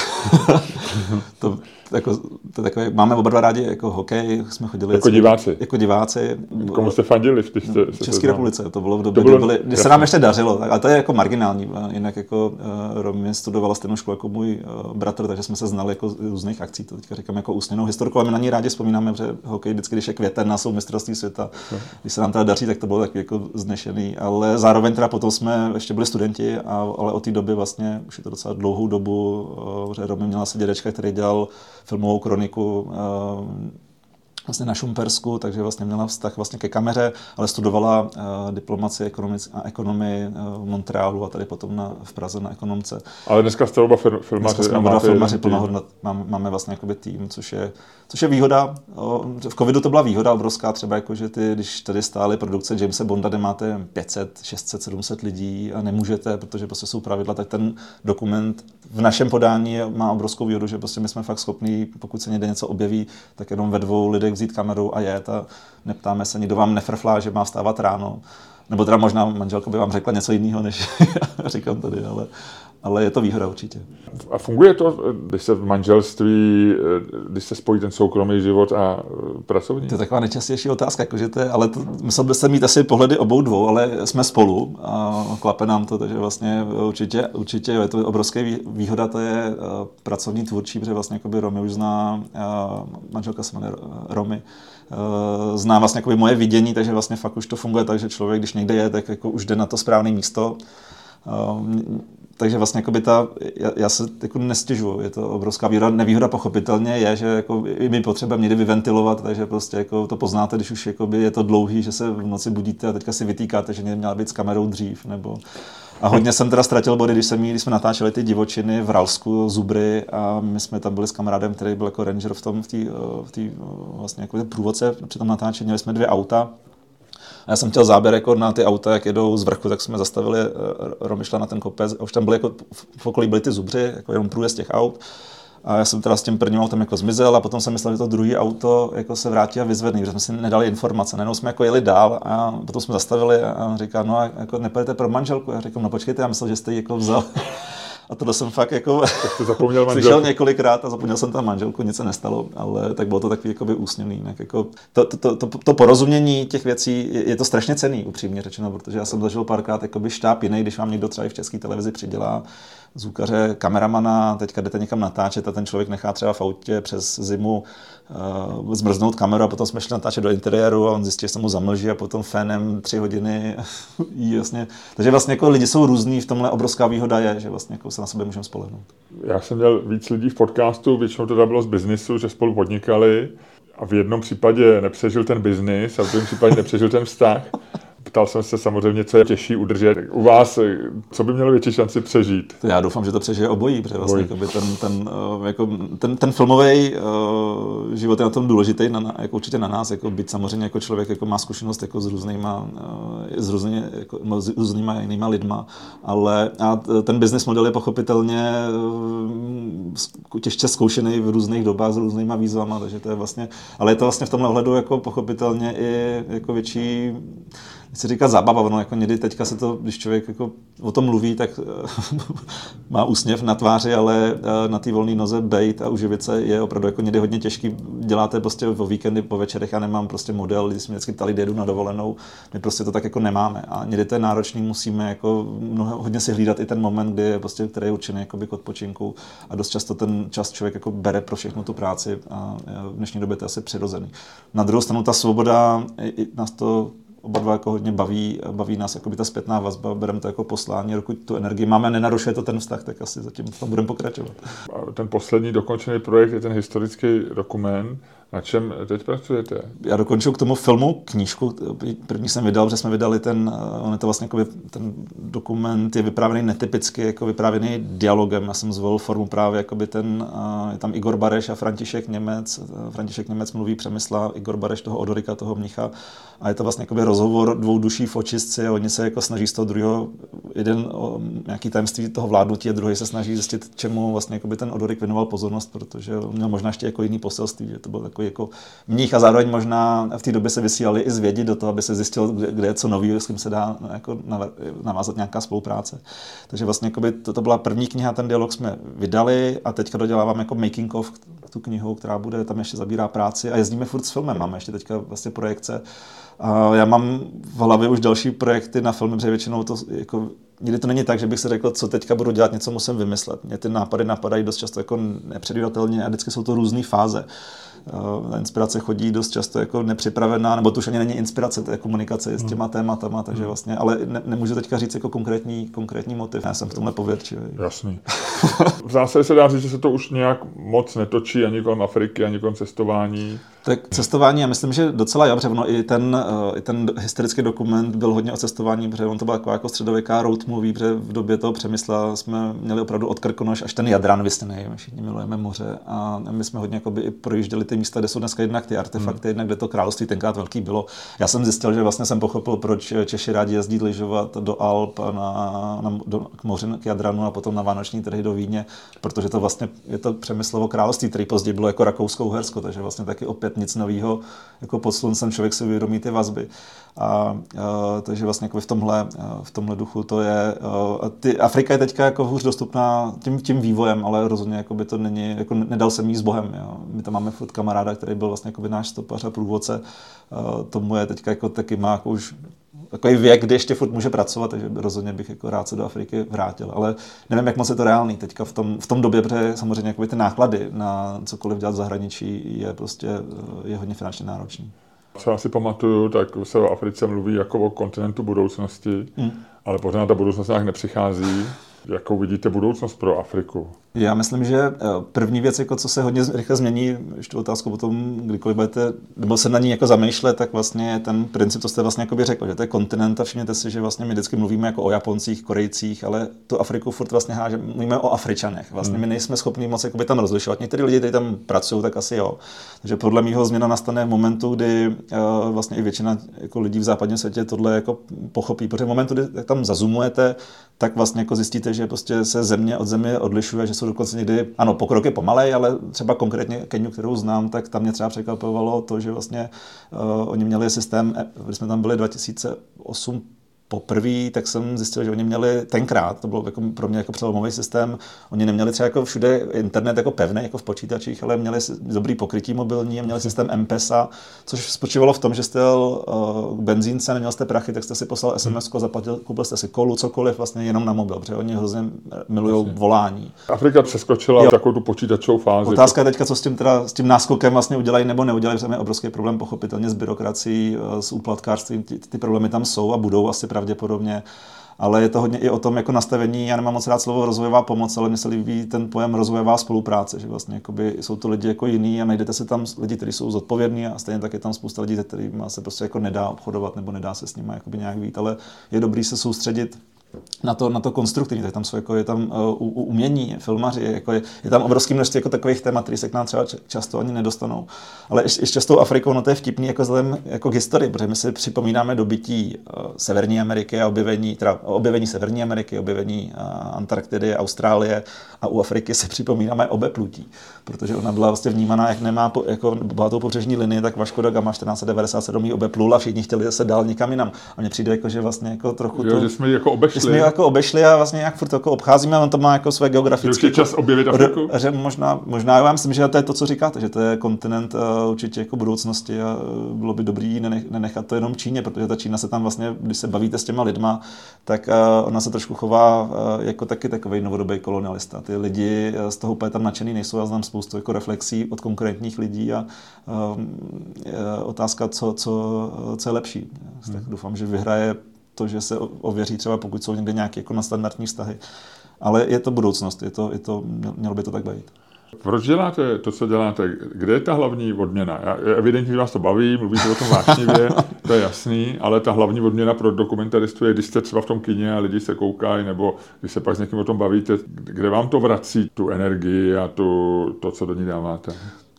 to, jako, to takové, máme oba dva rádi jako hokej, jsme chodili jako diváci. Jako diváci. Komu jste fandili, když jste V České republice, to bylo v době, to bylo, kdy, byli, kdy se nám ještě dařilo, ale to je jako marginální. Jinak jako uh, Romy studovala stejnou školu jako můj uh, bratr, takže jsme se znali jako z různých akcí, to teďka říkám jako úsměvnou historku, ale my na ní rádi vzpomínáme, že hokej vždycky, když je květen na jsou mistrovství světa, no. když se nám teda daří, tak to bylo taky jako znešený, ale zároveň teda potom jsme ještě byli studenti, a, ale od té doby vlastně už je to docela dlouhou dobu, uh, že Romy měla se dědečka, který dělal filmovou kroniku eh, vlastně na Šumpersku, takže vlastně měla vztah vlastně ke kameře, ale studovala uh, diplomaci a ekonomii uh, v Montrealu a tady potom na, v Praze na ekonomce. Ale dneska jste oba fir- filmaři. Dneska jsme oba filmaři plnohodnot, máme, máme vlastně jakoby tým, což je, což je výhoda. V covidu to byla výhoda obrovská, třeba jako, že ty, když tady stály produkce Jamesa Bonda, kde máte 500, 600, 700 lidí a nemůžete, protože prostě jsou pravidla, tak ten dokument v našem podání má obrovskou výhodu, že prostě my jsme fakt schopní, pokud se někde něco objeví, tak jenom ve dvou lidech vzít kameru a jet a neptáme se, nikdo vám nefrflá, že má vstávat ráno. Nebo teda možná manželka by vám řekla něco jiného, než říkám tady, ale, ale je to výhoda určitě. A funguje to, když se v manželství, když se spojí ten soukromý život a pracovní? To je taková nejčastější otázka, jakože to je, ale to, musel byste mít asi pohledy obou dvou, ale jsme spolu a klape nám to, takže vlastně určitě, určitě je to obrovské výhoda, to je eh, pracovní tvůrčí, protože vlastně jakoby Romy už zná, eh, manželka se jmenuje Romy, zná vlastně jakoby moje vidění, takže vlastně fakt už to funguje tak, že člověk, když někde je, tak jako už jde na to správné místo takže vlastně jakoby ta, já, já se jako nestěžuju, je to obrovská výhoda. Nevýhoda pochopitelně je, že jako i my potřebujeme někdy vyventilovat, takže prostě jako to poznáte, když už jakoby je to dlouhý, že se v noci budíte a teďka si vytýkáte, že měla být s kamerou dřív, nebo a hodně jsem teda ztratil body, když, jsem, když jsme natáčeli ty divočiny v Ralsku, Zubry a my jsme tam byli s kamarádem, který byl jako ranger v tom, v té v vlastně jako průvodce při tom natáčení, měli jsme dvě auta, a já jsem chtěl záběr jako na ty auta, jak jedou z vrchu, tak jsme zastavili eh, Romyšla na ten kopec. A už tam byly jako, v okolí byly ty zubři, jako jenom průjezd těch aut. A já jsem teda s tím prvním autem jako zmizel a potom jsem myslel, že to druhé auto jako se vrátí a vyzvedne, protože jsme si nedali informace. Najednou jsme jako jeli dál a potom jsme zastavili a on říká, no a jako nepojedete pro manželku. Já říkám, no počkejte, já myslel, že jste ji jako vzal. A tohle jsem fakt jako zapomněl slyšel několikrát a zapomněl jsem tam manželku, nic se nestalo, ale tak bylo to takový jakoby úsměvný. Jinak jako to, to, to, to, to, porozumění těch věcí je, je, to strašně cený, upřímně řečeno, protože já jsem zažil párkrát jakoby štáb jiný, když vám někdo třeba i v české televizi přidělá zvukaře, kameramana, teďka jdete někam natáčet a ten člověk nechá třeba v autě přes zimu uh, zmrznout kameru a potom jsme šli natáčet do interiéru a on zjistí, že se mu zamlží a potom fénem tři hodiny jí jasně. Takže vlastně jako lidi jsou různí, v tomhle obrovská výhoda je, že vlastně jako se na sebe můžeme spolehnout. Já jsem měl víc lidí v podcastu, většinou to bylo z biznisu, že spolu podnikali a v jednom případě nepřežil ten biznis a v druhém případě nepřežil ten vztah Ptal jsem se samozřejmě, co je těžší udržet. U vás, co by mělo větší šanci přežít? Já doufám, že to přežije obojí, protože vlastně ten, ten, eh, jako, ten, ten filmový uh, život je na tom důležitý, na, jako určitě na nás, jako být samozřejmě jako člověk jako má zkušenost jako s různýma, uh, s, různý, jako, s různýma jinýma lidma, ale a ten business model je pochopitelně uh, těžce zkoušený v různých dobách s různýma výzvama, takže to je vlastně, ale je to vlastně v tomhle ohledu jako pochopitelně i jako větší se říká zábava, no jako někdy teďka se to, když člověk jako o tom mluví, tak má úsměv na tváři, ale eh, na té volné noze bejt a uživit se je opravdu jako někdy hodně těžký. Děláte prostě o víkendy, po večerech, já nemám prostě model, když jsme vždycky ptali, jedu na dovolenou, my prostě to tak jako nemáme. A někdy to je náročný, musíme jako mnoho, hodně si hlídat i ten moment, kdy je prostě, který je určený jako k odpočinku a dost často ten čas člověk jako bere pro všechno tu práci a v dnešní době to je asi přirozený. Na druhou stranu ta svoboda, nás to oba dva jako hodně baví, baví nás jako by ta zpětná vazba, bereme to jako poslání, dokud tu energii máme a nenarušuje to ten vztah, tak asi zatím v tom budeme pokračovat. Ten poslední dokončený projekt je ten historický dokument, na čem teď pracujete? Já dokončil k tomu filmu knížku. První jsem vydal, že jsme vydali ten, on je to vlastně jako ten dokument je vyprávěný netypicky, jako vyprávěný dialogem. Já jsem zvolil formu právě jako by ten, je tam Igor Bareš a František Němec. František Němec mluví Přemysla, Igor Bareš toho Odorika, toho mnicha. A je to vlastně jako by rozhovor dvou duší v očistci a oni se jako snaží z toho druhého, jeden o nějaký tajemství toho vládnutí a druhý se snaží zjistit, čemu vlastně jako by ten Odorik věnoval pozornost, protože měl možná ještě jako jiný poselství, že to byl takový jako mních a zároveň možná v té době se vysílali i zvědět do toho, aby se zjistilo, kde, kde je co nového, s kým se dá jako navázat nějaká spolupráce. Takže vlastně jako by to, to byla první kniha, ten dialog jsme vydali a teďka dodělávám jako making of tu knihu, která bude, tam ještě zabírá práci a jezdíme furt s filmem, máme ještě teďka vlastně projekce. A já mám v hlavě už další projekty na filmy, protože většinou to jako nikdy to není tak, že bych si řekl, co teďka budu dělat, něco musím vymyslet. Mě ty nápady napadají dost často jako nepředvídatelně a vždycky jsou to různé fáze. Ta inspirace chodí dost často jako nepřipravená, nebo to už ani není inspirace, to je komunikace s těma tématama, takže hmm. vlastně, ale ne, nemůžu teďka říct jako konkrétní, konkrétní motiv. Já jsem v tomhle pověrčivý. Jasný. v zásadě se dá říct, že se to už nějak moc netočí ani kolem Afriky, ani kolem cestování. Tak cestování, já myslím, že docela protože ono i ten, uh, i ten historický dokument byl hodně o cestování, protože on to byla taková jako středověká road movie, protože v době toho přemysla jsme měli opravdu od Krkonoš až ten Jadran vysněný, všichni milujeme moře a my jsme hodně jakoby i projížděli ty místa, kde jsou dneska jednak ty artefakty, hmm. jednak kde to království tenkrát velký bylo. Já jsem zjistil, že vlastně jsem pochopil, proč Češi rádi jezdí lyžovat do Alp, na, na, do, k moři, k Jadranu a potom na vánoční trhy do Víně, protože to vlastně je to přemyslovo království, který později bylo jako Rakousko-Uhersko, takže vlastně taky opět nic nového, jako pod sluncem člověk si uvědomí ty vazby. A, a takže vlastně jako v tomhle, v tomhle duchu to je, a ty, Afrika je teďka jako hůř dostupná tím, tím vývojem, ale rozhodně jako by to není, jako nedal jsem jí s Bohem. Jo. My tam máme furt kamaráda, který byl vlastně jako by náš stopař a průvodce, a tomu je teďka jako taky má jako už takový věk, kdy ještě furt může pracovat, takže rozhodně bych jako rád se do Afriky vrátil. Ale nevím, jak moc je to reálný teďka v tom, v tom době, protože samozřejmě jakoby ty náklady na cokoliv dělat v zahraničí je prostě je hodně finančně náročný. Co já si pamatuju, tak se o Africe mluví jako o kontinentu budoucnosti, hmm. ale pořád ta budoucnost nějak nepřichází. Jakou vidíte budoucnost pro Afriku? Já myslím, že eh, první věc, jako co se hodně rychle změní, ještě otázku potom, kdykoliv budete, nebo se na ní jako zamýšlet, tak vlastně ten princip, co jste vlastně jako by řekl, že to je kontinent a všimněte si, že vlastně my vždycky mluvíme jako o Japoncích, Korejcích, ale tu Afriku furt vlastně háže, mluvíme o Afričanech. Vlastně hmm. my nejsme schopni moc by tam rozlišovat. Někteří lidi, kteří tam pracují, tak asi jo. Takže podle mého změna nastane v momentu, kdy uh, vlastně i většina jako lidí v západním světě tohle jako pochopí. Protože v momentu, kdy tam zazumujete, tak vlastně jako zjistíte, že prostě se země od země odlišuje, že jsou dokonce někdy, ano, pokrok je pomalej, ale třeba konkrétně Keniu, kterou znám, tak tam mě třeba překvapovalo to, že vlastně uh, oni měli systém, eh, když jsme tam byli 2008 poprvé, tak jsem zjistil, že oni měli tenkrát, to bylo jako pro mě jako přelomový systém, oni neměli třeba jako všude internet jako pevný, jako v počítačích, ale měli dobrý pokrytí mobilní a měli systém MPESA, což spočívalo v tom, že jste jel uh, k benzínce, neměl jste prachy, tak jste si poslal SMS, zaplatil, koupil jste si kolu, cokoliv, vlastně jenom na mobil, protože oni hrozně milují volání. Afrika přeskočila jo. takovou tu počítačovou fázi. Otázka je teďka, co s tím, teda, s tím náskokem vlastně udělají nebo neudělají, protože je obrovský problém pochopitelně s byrokracií, s úplatkářstvím, ty, ty problémy tam jsou a budou asi právě pravděpodobně ale je to hodně i o tom jako nastavení, já nemám moc rád slovo rozvojová pomoc, ale mně se líbí ten pojem rozvojová spolupráce, že vlastně jakoby jsou to lidi jako jiný a najdete se tam lidi, kteří jsou zodpovědní a stejně tak je tam spousta lidí, kterými se prostě jako nedá obchodovat nebo nedá se s nimi nějak vít, ale je dobrý se soustředit na to, na to konstruktivní, tak tam jsou jako, je tam uh, umění, filmaři, jako je, je, tam obrovské množství jako takových témat, které se k nám třeba často ani nedostanou. Ale ještě, ještě s tou Afrikou, no to je vtipný jako vzhledem jako k historii, protože my si připomínáme dobytí uh, Severní Ameriky a objevení, teda objevení Severní Ameriky, objevení uh, Antarktidy, Austrálie a u Afriky si připomínáme obeplutí, protože ona byla vlastně vnímaná, jak nemá po, jako bohatou pobřežní linii, tak Vaško da Gama 1497 ji obeplul a všichni chtěli se dál někam jinam. A mně přijde jako, že vlastně jako trochu jo, to, že jsme jako obešli jsme jako obešli a vlastně jak furt jako obcházíme, on to má jako své geografické... Už čas objevit Afriku? Že možná, možná já myslím, že to je to, co říkáte, že to je kontinent uh, určitě jako budoucnosti a uh, bylo by dobrý nenechat to jenom Číně, protože ta Čína se tam vlastně, když se bavíte s těma lidma, tak uh, ona se trošku chová uh, jako taky takový novodobý kolonialista. Ty lidi z toho úplně tam nadšený nejsou, já znám spoustu jako reflexí od konkrétních lidí a uh, otázka, co, co, co je lepší. Hmm. Tak doufám, že vyhraje to, že se ověří třeba, pokud jsou někde nějaké jako standardní vztahy. Ale je to budoucnost, je to, je to, mělo by to tak být. Proč děláte to, co děláte? Kde je ta hlavní odměna? Já, evidentně, že vás to baví, mluvíte o tom vášnivě, to je jasný, ale ta hlavní odměna pro dokumentaristu je, když jste třeba v tom kině a lidi se koukají, nebo když se pak s někým o tom bavíte, kde vám to vrací tu energii a tu, to, co do ní dáváte?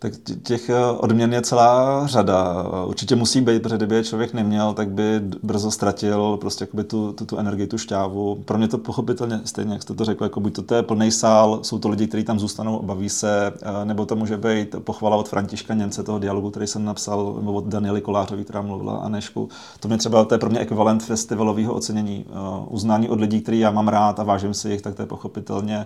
Tak těch eh, odměn je celá řada. Určitě musí být, protože kdyby je člověk neměl, tak by brzo ztratil prostě tu, tu, tu energii, tu šťávu. Pro mě to pochopitelně stejně, jak jste to řekl, jako buď to, to je plný sál, jsou to lidi, kteří tam zůstanou, baví se, eh, nebo to může být pochvala od Františka Němce, toho dialogu, který jsem napsal, nebo od Daniely Kolářový, která mluvila a Nešku. To mě třeba, to je pro mě ekvivalent festivalového ocenění. Eh, uznání od lidí, který já mám rád a vážím si jich, tak to je pochopitelně.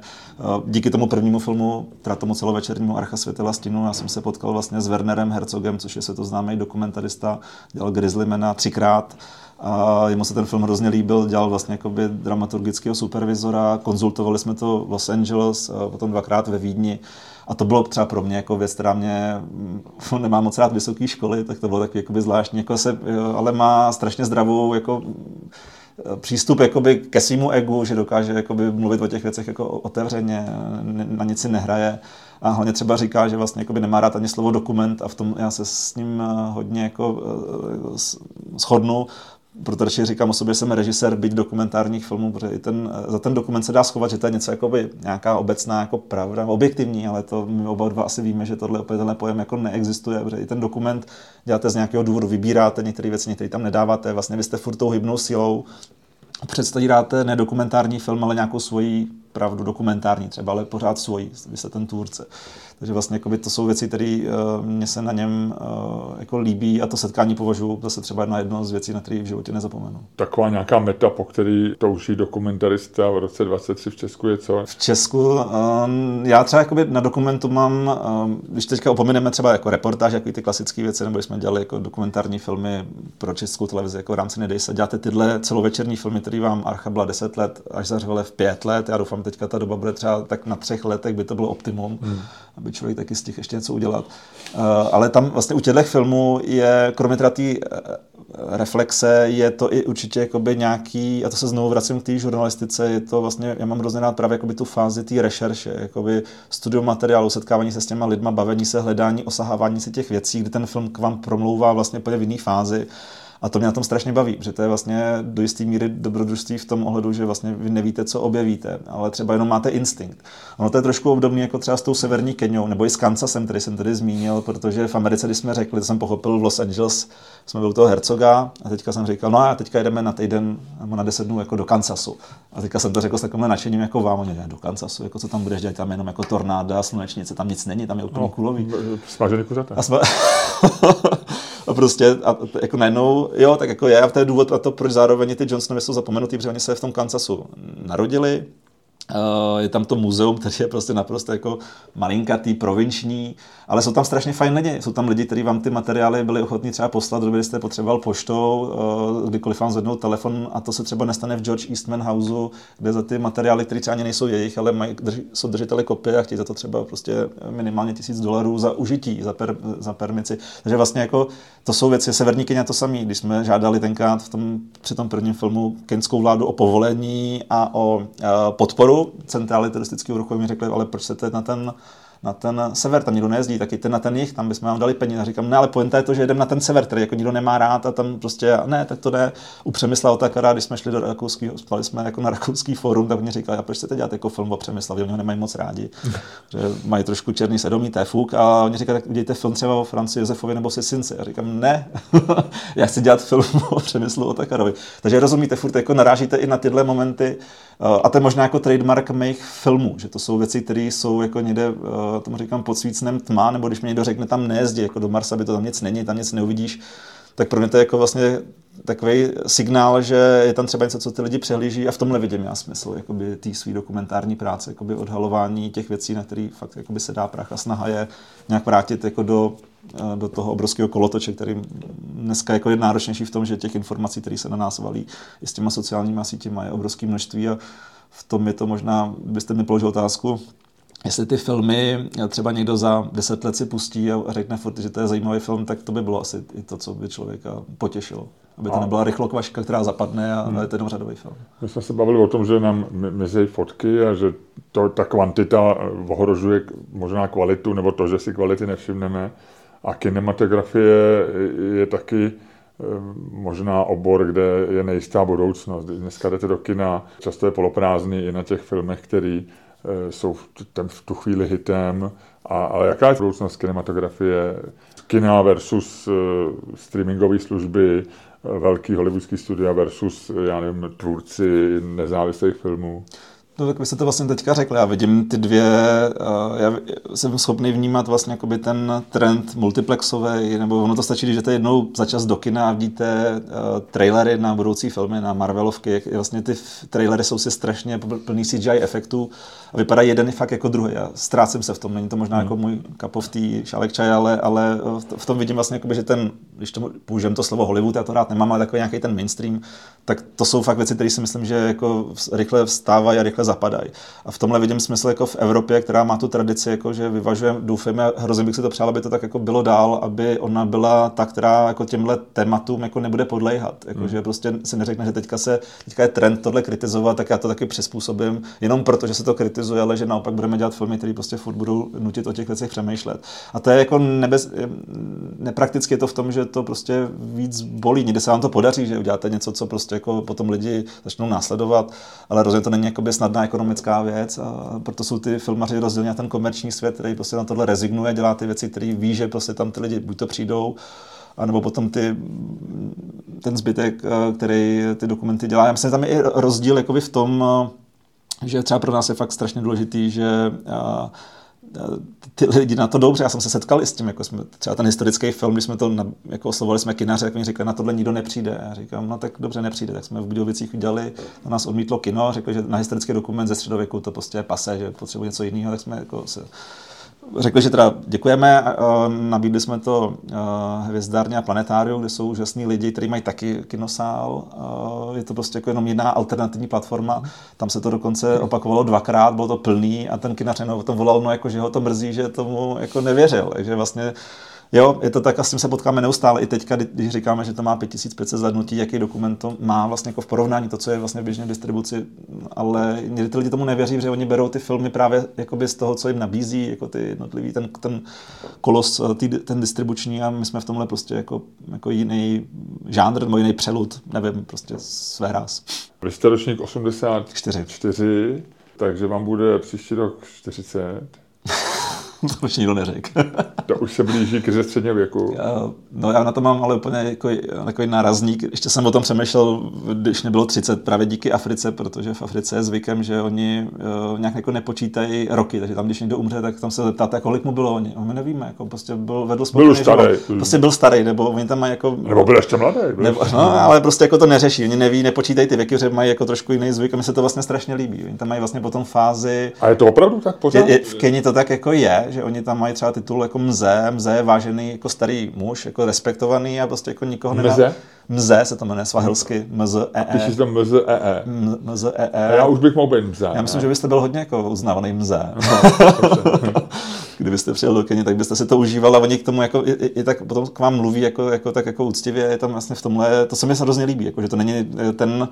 Díky tomu prvnímu filmu, teda tomu celovečernímu Archa světela stínu, já jsem jsem se potkal vlastně s Wernerem Herzogem, což je světoznámý dokumentarista, dělal Grizzlymana třikrát. A jemu se ten film hrozně líbil, dělal vlastně jakoby dramaturgického supervizora, konzultovali jsme to v Los Angeles, potom dvakrát ve Vídni. A to bylo třeba pro mě jako věc, která mě, nemá moc rád vysoké školy, tak to bylo takový jakoby zvláštní, jako se, ale má strašně zdravou jako přístup jakoby ke svýmu egu, že dokáže jakoby mluvit o těch věcech jako otevřeně, na nic si nehraje. A hlavně třeba říká, že vlastně jakoby nemá rád ani slovo dokument a v tom já se s ním eh, hodně jako eh, shodnu, protože říkám o sobě, jsem režisér byť dokumentárních filmů, protože i ten, za ten dokument se dá schovat, že to je něco jakoby nějaká obecná jako pravda, objektivní, ale to my oba dva asi víme, že tohle opět tenhle pojem jako neexistuje, protože i ten dokument děláte z nějakého důvodu, vybíráte některé věci, některé tam nedáváte, vlastně vy jste furt tou hybnou silou, představíte nedokumentární film, ale nějakou svoji pravdu dokumentární třeba, ale pořád svoji, vy jste ten tvůrce. Takže vlastně jakoby, to jsou věci, které uh, mě se na něm uh, jako líbí a to setkání považuji zase třeba na jedno z věcí, na které v životě nezapomenu. Taková nějaká meta, po který touží dokumentarista v roce 23 v Česku je co? V Česku, um, já třeba jakoby na dokumentu mám, um, když teďka opomeneme třeba jako reportáž, jako ty klasické věci, nebo jsme dělali jako dokumentární filmy pro českou televizi, jako v rámci Nedej se, děláte tyhle celovečerní filmy, které vám Archa byla 10 let, až zařvele v 5 let, já doufám, teďka ta doba bude třeba tak na třech letech, by to bylo optimum. Hmm aby člověk taky z těch ještě něco udělat. Uh, ale tam vlastně u těchto filmů je, kromě té uh, reflexe, je to i určitě jakoby nějaký, a to se znovu vracím k té žurnalistice, je to vlastně, já mám hrozně rád právě tu fázi té rešerše, jakoby studium materiálu, setkávání se s těma lidma, bavení se, hledání, osahávání si těch věcí, kdy ten film k vám promlouvá vlastně úplně v jiné fázi. A to mě na tom strašně baví, protože to je vlastně do jisté míry dobrodružství v tom ohledu, že vlastně vy nevíte, co objevíte, ale třeba jenom máte instinkt. Ono to je trošku obdobné jako třeba s tou severní Keniou, nebo i s Kansasem, který jsem tady zmínil, protože v Americe, když jsme řekli, to jsem pochopil v Los Angeles, jsme byli u toho hercoga a teďka jsem říkal, no a teďka jdeme na týden nebo na deset dnů jako do Kansasu. A teďka jsem to řekl s takovým nadšením jako vám, oni do Kansasu, jako co tam budeš dělat, tam jenom jako tornáda, slunečnice, tam nic není, tam je úplně no, kulový. Smažený kuřata. A, jsme... a prostě a, jako najednou, jo, tak jako je a to je důvod a to, proč zároveň ty Johnsonovi jsou zapomenutý, protože oni se v tom Kansasu narodili, je tam to muzeum, který je prostě naprosto jako malinkatý, provinční, ale jsou tam strašně fajn lidi. Jsou tam lidi, kteří vám ty materiály byli ochotní třeba poslat, kdybyste potřeboval poštou, eh, kdykoliv vám zvednou telefon a to se třeba nestane v George Eastman Houseu, kde za ty materiály, které třeba ani nejsou jejich, ale mají, jsou držiteli kopie a chtějí za to třeba prostě minimálně tisíc dolarů za užití, za, per, za permici. Takže vlastně jako to jsou věci, Severní Kenya to samý, když jsme žádali tenkrát v tom, při tom prvním filmu kenskou vládu o povolení a o a centrály turistického ruchu, mi řekli, ale proč se na ten na ten sever, tam nikdo nejezdí, tak jděte na ten jich, tam bychom vám dali peníze. A říkám, ne, ale pointa je to, že jdem na ten sever, který jako nikdo nemá rád a tam prostě, ne, tak to jde. U Přemysla Otakara, když jsme šli do rakouského, spali jsme jako na rakouský fórum, tak mě říkali, a proč chcete dělat jako film o Přemysla, oni ho nemají moc rádi, že mají trošku černý sedomí, to je fuk. A oni říkali, tak udějte film třeba o Franci Josefovi nebo Sisinci. A říkám, ne, já chci dělat film o Přemyslu Otakarovi. Takže rozumíte, furt jako narážíte i na tyhle momenty, a to je možná jako trademark mých filmů, že to jsou věci, které jsou jako někde, tomu říkám, pod svícnem tma, nebo když mi někdo řekne tam nejezdí, jako do Marsa, by to tam nic není, tam nic neuvidíš, tak pro mě to je jako vlastně takový signál, že je tam třeba něco, co ty lidi přehlíží a v tomhle vidím já smysl jakoby té své dokumentární práce, jakoby odhalování těch věcí, na které fakt jakoby se dá prach a snaha je nějak vrátit jako do, eh, do toho obrovského kolotoče, který dneska jako je náročnější v tom, že těch informací, které se na nás valí i s těma sociálníma sítěma je obrovské množství a v tom je to možná, byste mi položil otázku, jestli ty filmy třeba někdo za deset let si pustí a řekne furt, že to je zajímavý film, tak to by bylo asi i to, co by člověka potěšilo. Aby to nebyla rychlokvaška, která zapadne a hmm. je to jenom řadový film. My jsme se bavili o tom, že nám mizí fotky a že to, ta kvantita ohrožuje možná kvalitu, nebo to, že si kvality nevšimneme. A kinematografie je taky eh, možná obor, kde je nejistá budoucnost. Dneska jdete do kina, často je poloprázdný i na těch filmech, který Eh, jsou v, ten, v tu chvíli hitem. A, ale jaká je budoucnost kinematografie? Kina versus uh, streamingové služby, uh, velký hollywoodský studia versus, já nevím, tvůrci nezávislých filmů? No tak vy jste to vlastně teďka řekli, já vidím ty dvě, já jsem schopný vnímat vlastně jakoby ten trend multiplexový, nebo ono to stačí, když jdete jednou za čas do kina a vidíte trailery na budoucí filmy, na Marvelovky, jak vlastně ty trailery jsou si strašně plný CGI efektů a vypadá jeden fakt jako druhý. Já ztrácím se v tom, není to možná hmm. jako můj cup of tea, šálek čaje, ale, ale v tom vidím vlastně, jakoby, že ten, když to použijem to slovo Hollywood, já to rád nemám, ale takový nějaký ten mainstream, tak to jsou fakt věci, které si myslím, že jako rychle vstávají a rychle zapadají. A v tomhle vidím smysl jako v Evropě, která má tu tradici, jako že vyvažuje, doufejme, hrozně bych si to přál, aby to tak jako bylo dál, aby ona byla ta, která jako těmhle tématům jako nebude podléhat. Jako, hmm. Že prostě si neřekne, že teďka, se, teďka je trend tohle kritizovat, tak já to taky přizpůsobím, jenom proto, že se to kritizuje, ale že naopak budeme dělat filmy, které prostě furt budou nutit o těch věcech přemýšlet. A to je jako nebez, neprakticky je to v tom, že to prostě víc bolí. Někde se vám to podaří, že uděláte něco, co prostě jako potom lidi začnou následovat, ale rozhodně to není snadná ekonomická věc a proto jsou ty filmaři rozdělení na ten komerční svět, který prostě na tohle rezignuje, dělá ty věci, které ví, že prostě tam ty lidi buď to přijdou, anebo potom ty, ten zbytek, který ty dokumenty dělá. Já myslím, že tam je i rozdíl jakoby v tom, že třeba pro nás je fakt strašně důležitý, že ty lidi na to dobře, já jsem se setkal i s tím, jako jsme, třeba ten historický film, když jsme to na, jako oslovovali jsme kinaře, jak mi říkali, na tohle nikdo nepřijde. Já říkám, no tak dobře nepřijde, tak jsme v Budějovicích udělali, na nás odmítlo kino, řekli, že na historický dokument ze středověku to prostě je pase, že potřebuje něco jiného, tak jsme jako se řekli, že teda děkujeme, nabídli jsme to hvězdárně a planetáriu, kde jsou úžasní lidi, kteří mají taky kinosál. Je to prostě jako jenom jiná alternativní platforma. Tam se to dokonce opakovalo dvakrát, bylo to plný a ten kinař jenom o tom volal, no jako, že ho to mrzí, že tomu jako nevěřil. Takže vlastně Jo, je to tak a s tím se potkáme neustále. I teďka, když říkáme, že to má 5500 zhlednutí, jaký dokument to má vlastně jako v porovnání, to, co je vlastně v běžné distribuci, ale někdy ty lidi tomu nevěří, že oni berou ty filmy právě jakoby z toho, co jim nabízí, jako ty jednotlivý, ten, ten kolos, tý, ten distribuční a my jsme v tomhle prostě jako, jako jiný žánr nebo jiný přelud, nevím, prostě své ráz. Vy jste ročník 84, 4, takže vám bude příští rok 40. to už nikdo neřekl. to už se blíží k středního věku. Já, no já na to mám ale úplně jako, takový nárazník. Ještě jsem o tom přemýšlel, když nebylo 30, právě díky Africe, protože v Africe je zvykem, že oni uh, nějak jako nepočítají roky, takže tam, když někdo umře, tak tam se zeptáte, kolik mu bylo. Oni, my nevíme, jako prostě byl, vedl byl už starý. Prostě byl starý, nebo oni tam mají jako... Nebo byl ještě mladý. Byl nebo, no, ale prostě jako to neřeší. Oni neví, nepočítají ty věky, že mají jako trošku jiný zvyk a mi se to vlastně strašně líbí. Oni tam mají vlastně potom fázi. A je to opravdu tak pořád? Je, je, v Keni to tak jako je, že oni tam mají třeba titul jako mze, mze je vážený jako starý muž, jako respektovaný a prostě jako nikoho nedá. Mze? Mze se to jmenuje svahilsky, mze e Ty jsi tam mze e Mze e Já už bych mohl být mze. Já myslím, že byste byl hodně jako uznávaný mze. No, Kdybyste přijel do Keni, tak byste si to užíval a oni k tomu jako i, i, i tak potom k vám mluví jako, jako, tak jako úctivě, je tam vlastně v tomhle, to se mi hrozně líbí, jako, že to není ten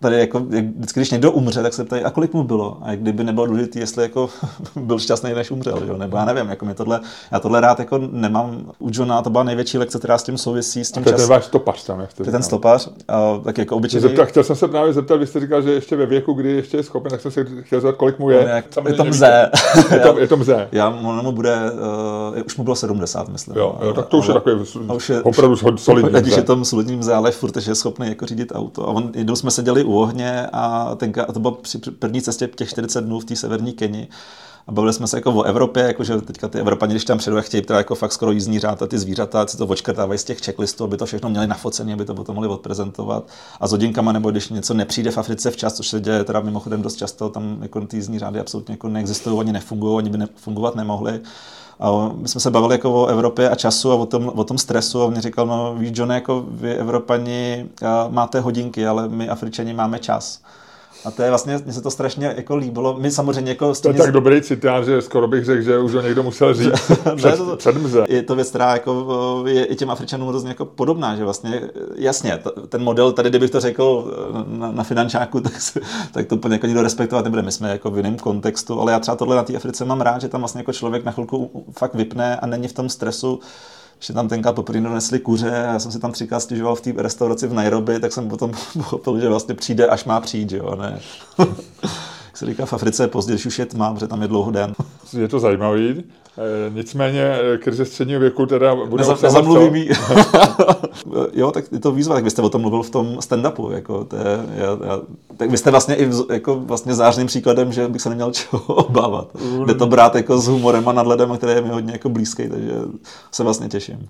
tady jako, vždycky, když někdo umře, tak se ptají, a kolik mu bylo? A kdyby nebylo důležité, jestli jako byl šťastný, než umřel, jo? nebo já nevím, jako mě tohle, já tohle rád jako nemám. U Johna to byla největší lekce, která s tím souvisí. S tím a to je ten váš stopař tam, jak jste Ten stopař, a, tak jako obyčejný. Zeptal, chtěl jsem se právě zeptat, vy jste říkal, že ještě ve věku, kdy ještě je schopen, tak jsem se chtěl zeptat, kolik mu je. No, jak, je to mze. je, to, je to mze. Já, mu bude, uh, už mu bylo 70, myslím. Jo, jo tak to už ale, je takový už je, opravdu solidní. Ať je tam solidní mze, ale furt je schopný jako řídit auto. A on, jednou jsme seděli u ohně a tenka, a to bylo při první cestě těch 40 dnů v té severní Keni. A bavili jsme se jako o Evropě, jakože teďka ty Evropani, když tam přijdou, chtějí teda jako fakt skoro jízdní řád a ty zvířata, si to očkrtávají z těch checklistů, aby to všechno měli nafocené, aby to potom mohli odprezentovat. A s hodinkama, nebo když něco nepřijde v Africe včas, což se děje teda mimochodem dost často, tam jako ty jízdní řády absolutně jako neexistují, ani nefungují, ani by ne, fungovat nemohli. A my jsme se bavili jako o Evropě a času a o tom, o tom stresu a on mi říkal, no víš, John, jako vy Evropani máte hodinky, ale my Afričani máme čas. A to je vlastně, mně se to strašně jako líbilo. My samozřejmě jako... To je tak dobrý citát, že skoro bych řekl, že už ho někdo musel říct před, to, před mze. Je to věc, která jako je i těm Afričanům hrozně jako podobná, že vlastně, jasně, ten model, tady kdybych to řekl na, na finančáku, tak, tak to úplně jako nikdo respektovat nebude. My jsme jako v jiném kontextu, ale já třeba tohle na té Africe mám rád, že tam vlastně jako člověk na chvilku fakt vypne a není v tom stresu, že tam tenkrát poprvé donesli kuře a já jsem si tam třikrát stěžoval v té restauraci v Nairobi, tak jsem potom pochopil, že vlastně přijde, až má přijít, jo, ne. Jak se říká v Africe, později už je tma, protože tam je dlouho den. Je to zajímavý. E, nicméně e, krize středního věku teda bude Neza, Nezamluvím Jo, tak je to výzva, tak vy jste o tom mluvil v tom stand-upu. Jako, to je, já, já, tak vy jste vlastně i v, jako vlastně zářným příkladem, že bych se neměl čeho obávat. Jde to brát jako s humorem a nadhledem, který je mi hodně jako blízký, takže se vlastně těším.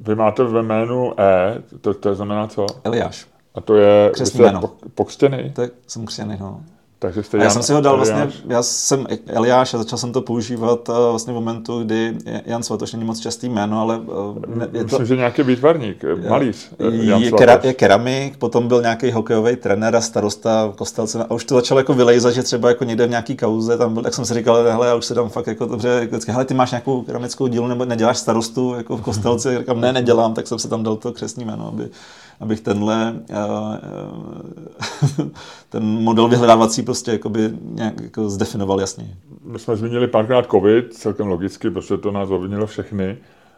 Vy máte ve jménu E, to, to znamená co? Eliáš. A to je Křesný jméno. pokřtěný? Tak jsem křesťaný, no. Takže jste já Jan, jsem si ho dal Eliáš. vlastně, já jsem Eliáš a začal jsem to používat uh, vlastně v momentu, kdy Jan Svatoš není moc častý jméno, ale uh, je Myslím, to, že nějaký výtvarník, malíř. Jan je, kera, je keramik, potom byl nějaký hokejový trenér a starosta Kostelce a už to začalo jako vylejzat, že třeba jako někde v nějaký kauze, tam byl, jak jsem si říkal, hele, já už se tam fakt jako dobře, vždycky, hele, ty máš nějakou keramickou dílu nebo neděláš starostu jako v Kostelci, říkám, ne, nedělám, tak jsem se tam dal to křesní jméno, aby, abych tenhle uh, ten model vyhledávací prostě jakoby nějak jako zdefinoval jasně. My jsme zmínili párkrát covid, celkem logicky, protože to nás ovlivnilo všechny,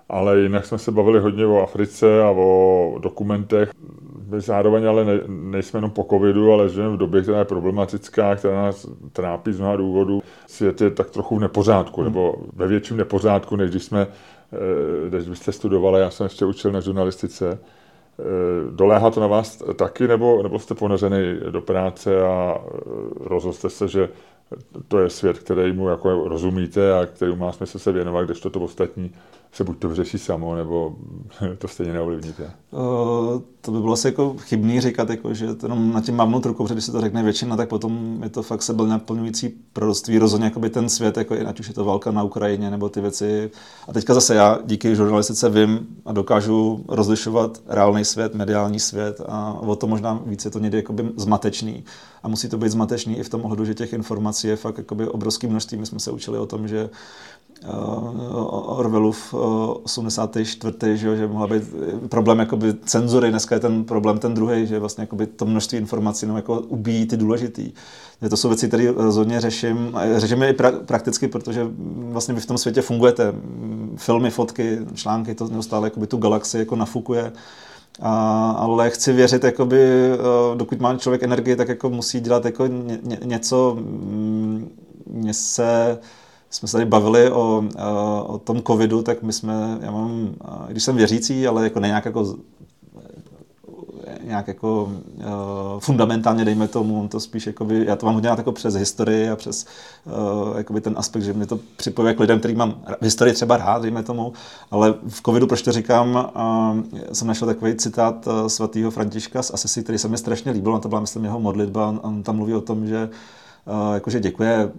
ale jinak jsme se bavili hodně o Africe a o dokumentech. My zároveň ale ne, nejsme jenom po covidu, ale žijeme v době, která je problematická, která nás trápí z mnoha důvodů. Svět je tak trochu v nepořádku, hmm. nebo ve větším nepořádku, než když jsme, eh, když jste studovali, já jsem ještě učil na žurnalistice. Eh, doléhá to na vás taky, nebo, nebo jste ponořený do práce a eh, rozhodl jste se, že to je svět, který mu jako rozumíte a který má smysl se věnovat, když to, to ostatní se buď to vyřeší samo, nebo to stejně neovlivníte? Uh, to by bylo asi jako chybný říkat, jako, že jenom na tím mávnout rukou, protože když se to řekne většina, tak potom je to fakt sebe naplňující proroctví. Rozhodně jako by ten svět, jako, ať už je to válka na Ukrajině, nebo ty věci. A teďka zase já díky žurnalistice vím a dokážu rozlišovat reálný svět, mediální svět a o to možná více to někdy jakoby zmatečný. A musí to být zmatečný i v tom ohledu, že těch informací je fakt jakoby obrovský množství. My jsme se učili o tom, že uh, Orwellův 84. Že, že mohla být problém jakoby cenzury, dneska je ten problém ten druhý, že vlastně jakoby to množství informací no, jako ubíjí ty důležitý. To jsou věci, které rozhodně řeším. Řeším je i pra- prakticky, protože vlastně vy v tom světě fungujete. Filmy, fotky, články, to neustále jakoby tu galaxii jako nafukuje. A, ale chci věřit, jakoby, dokud má člověk energii, tak jako musí dělat jako ně, ně, něco, mně se jsme se tady bavili o, o tom covidu, tak my jsme, já mám, když jsem věřící, ale jako ne nějak jako nějak jako uh, fundamentálně, dejme tomu, to spíš, jakoby, já to mám hodně jako přes historii a přes uh, jakoby ten aspekt, že mě to připojuje k lidem, který mám v historii třeba rád, dejme tomu, ale v covidu, proč to říkám, uh, jsem našel takový citát uh, svatého Františka z Asisi, který se mi strašně líbil, a to byla, myslím, jeho modlitba, on, on tam mluví o tom, že Uh, jakože děkuje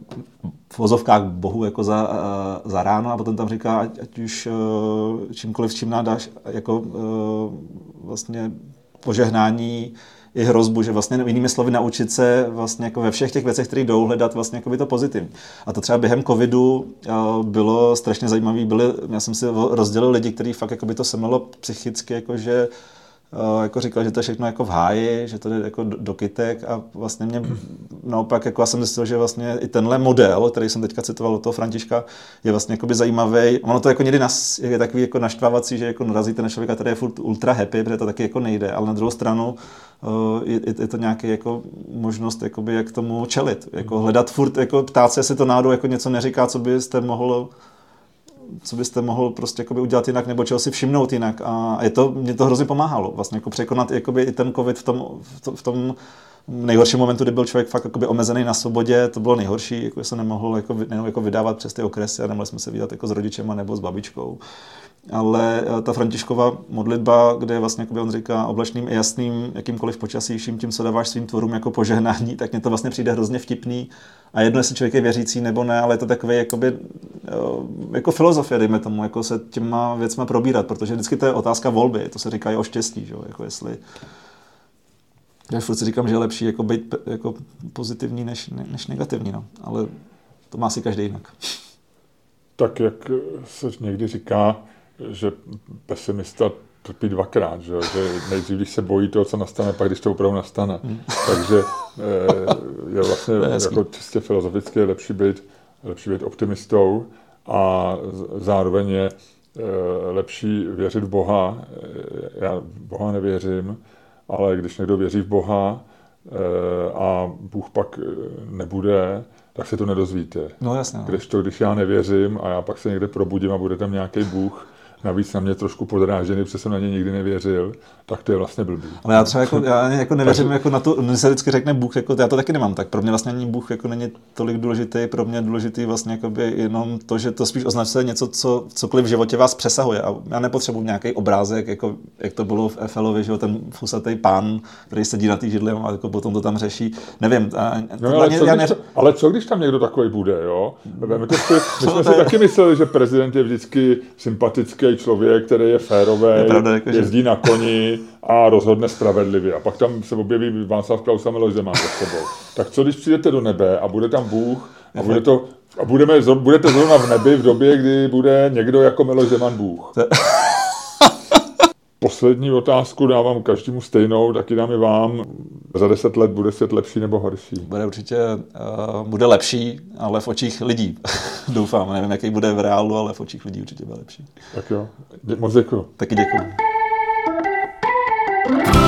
v vozovkách Bohu jako za, uh, za ráno a potom tam říká, ať, ať už uh, čímkoliv, čím nádáš, jako vlastně požehnání i hrozbu, že vlastně jinými slovy naučit se vlastně jako ve všech těch věcech, které jdou, hledat vlastně jako by to pozitivní. A to třeba během covidu bylo strašně zajímavé. Byly, já jsem si rozdělil lidi, kteří fakt jako by to semlelo psychicky, jako že jako říkal, že to je všechno jako v háji, že to jde jako do kytek a vlastně mě naopak, jako já jsem zjistil, že vlastně i tenhle model, který jsem teďka citoval od toho Františka, je vlastně jako by zajímavý. Ono to jako někdy nas, je takový jako naštvávací, že jako narazíte na člověka, který je furt ultra happy, protože to taky jako nejde, ale na druhou stranu je, je to nějaký jako možnost, jakoby, jak tomu čelit. Jako hledat furt, jako ptát se, jestli to náhodou jako něco neříká, co byste mohl co byste mohl prostě jakoby udělat jinak nebo čeho si všimnout jinak. A je to, mě to hrozně pomáhalo vlastně jako překonat jakoby i ten covid v tom, v tom nejhorším momentu, kdy byl člověk fakt jakoby omezený na svobodě, to bylo nejhorší, jako se nemohl jako, nejenom jako vydávat přes ty okresy a nemohli jsme se vydat jako s rodičema nebo s babičkou. Ale eh, ta Františkova modlitba, kde vlastně jakoby on říká oblačným i jasným, jakýmkoliv počasíším, tím, co dáváš svým tvorům jako požehnání, tak mně to vlastně přijde hrozně vtipný. A jedno, jestli člověk je věřící nebo ne, ale je to takové jakoby, eh, jako filozofie, dejme tomu, jako se těma věcma probírat, protože vždycky to je otázka volby, to se říká i o štěstí, že? jako jestli já furt si říkám, že je lepší jako být jako pozitivní než, než negativní, no. ale to má si každý jinak. Tak jak se někdy říká, že pesimista trpí dvakrát, že, že nejdřív, když se bojí toho, co nastane, pak když to opravdu nastane. Hmm. Takže eh, je vlastně je jako čistě filozoficky je lepší být, lepší být optimistou a zároveň je eh, lepší věřit v Boha. Já v Boha nevěřím, ale když někdo věří v Boha eh, a Bůh pak eh, nebude, tak se to nedozvíte. No jasně. No. Když to, když já nevěřím a já pak se někde probudím a bude tam nějaký Bůh, navíc na mě trošku podrážený, protože jsem na ně nikdy nevěřil, tak to je vlastně blbý. Ale já třeba jako, já jako nevěřím jako na to, když se vždycky řekne Bůh, jako, já to taky nemám, tak pro mě vlastně ani Bůh jako není tolik důležitý, pro mě důležitý vlastně by jenom to, že to spíš označuje něco, co cokoliv v životě vás přesahuje. A já nepotřebuji nějaký obrázek, jako, jak to bylo v Efelovi, že ten fusatý pán, který sedí na té židli a jako potom to tam řeší. Nevím. A, no, ale, co, já ne... ale co když tam někdo takový bude, jo? My, to, my jsme si taky mysleli, že prezident je vždycky sympatický člověk, který je férový, je pravda, jako, jezdí že... na koni a rozhodne spravedlivě. A pak tam se objeví Václav Klaus a Miloš Zeman za sebou. Tak co když přijdete do nebe a bude tam Bůh a bude to a budeme, budete zrovna v nebi v době, kdy bude někdo jako Miloš Zeman Bůh. Poslední otázku dávám každému stejnou, taky dám i vám. Za deset let bude svět lepší nebo horší? Bude určitě uh, bude lepší, ale v očích lidí. Doufám, nevím, jaký bude v reálu, ale v očích lidí určitě bude lepší. Tak jo, moc děkuji. Taky děkuji. Bye.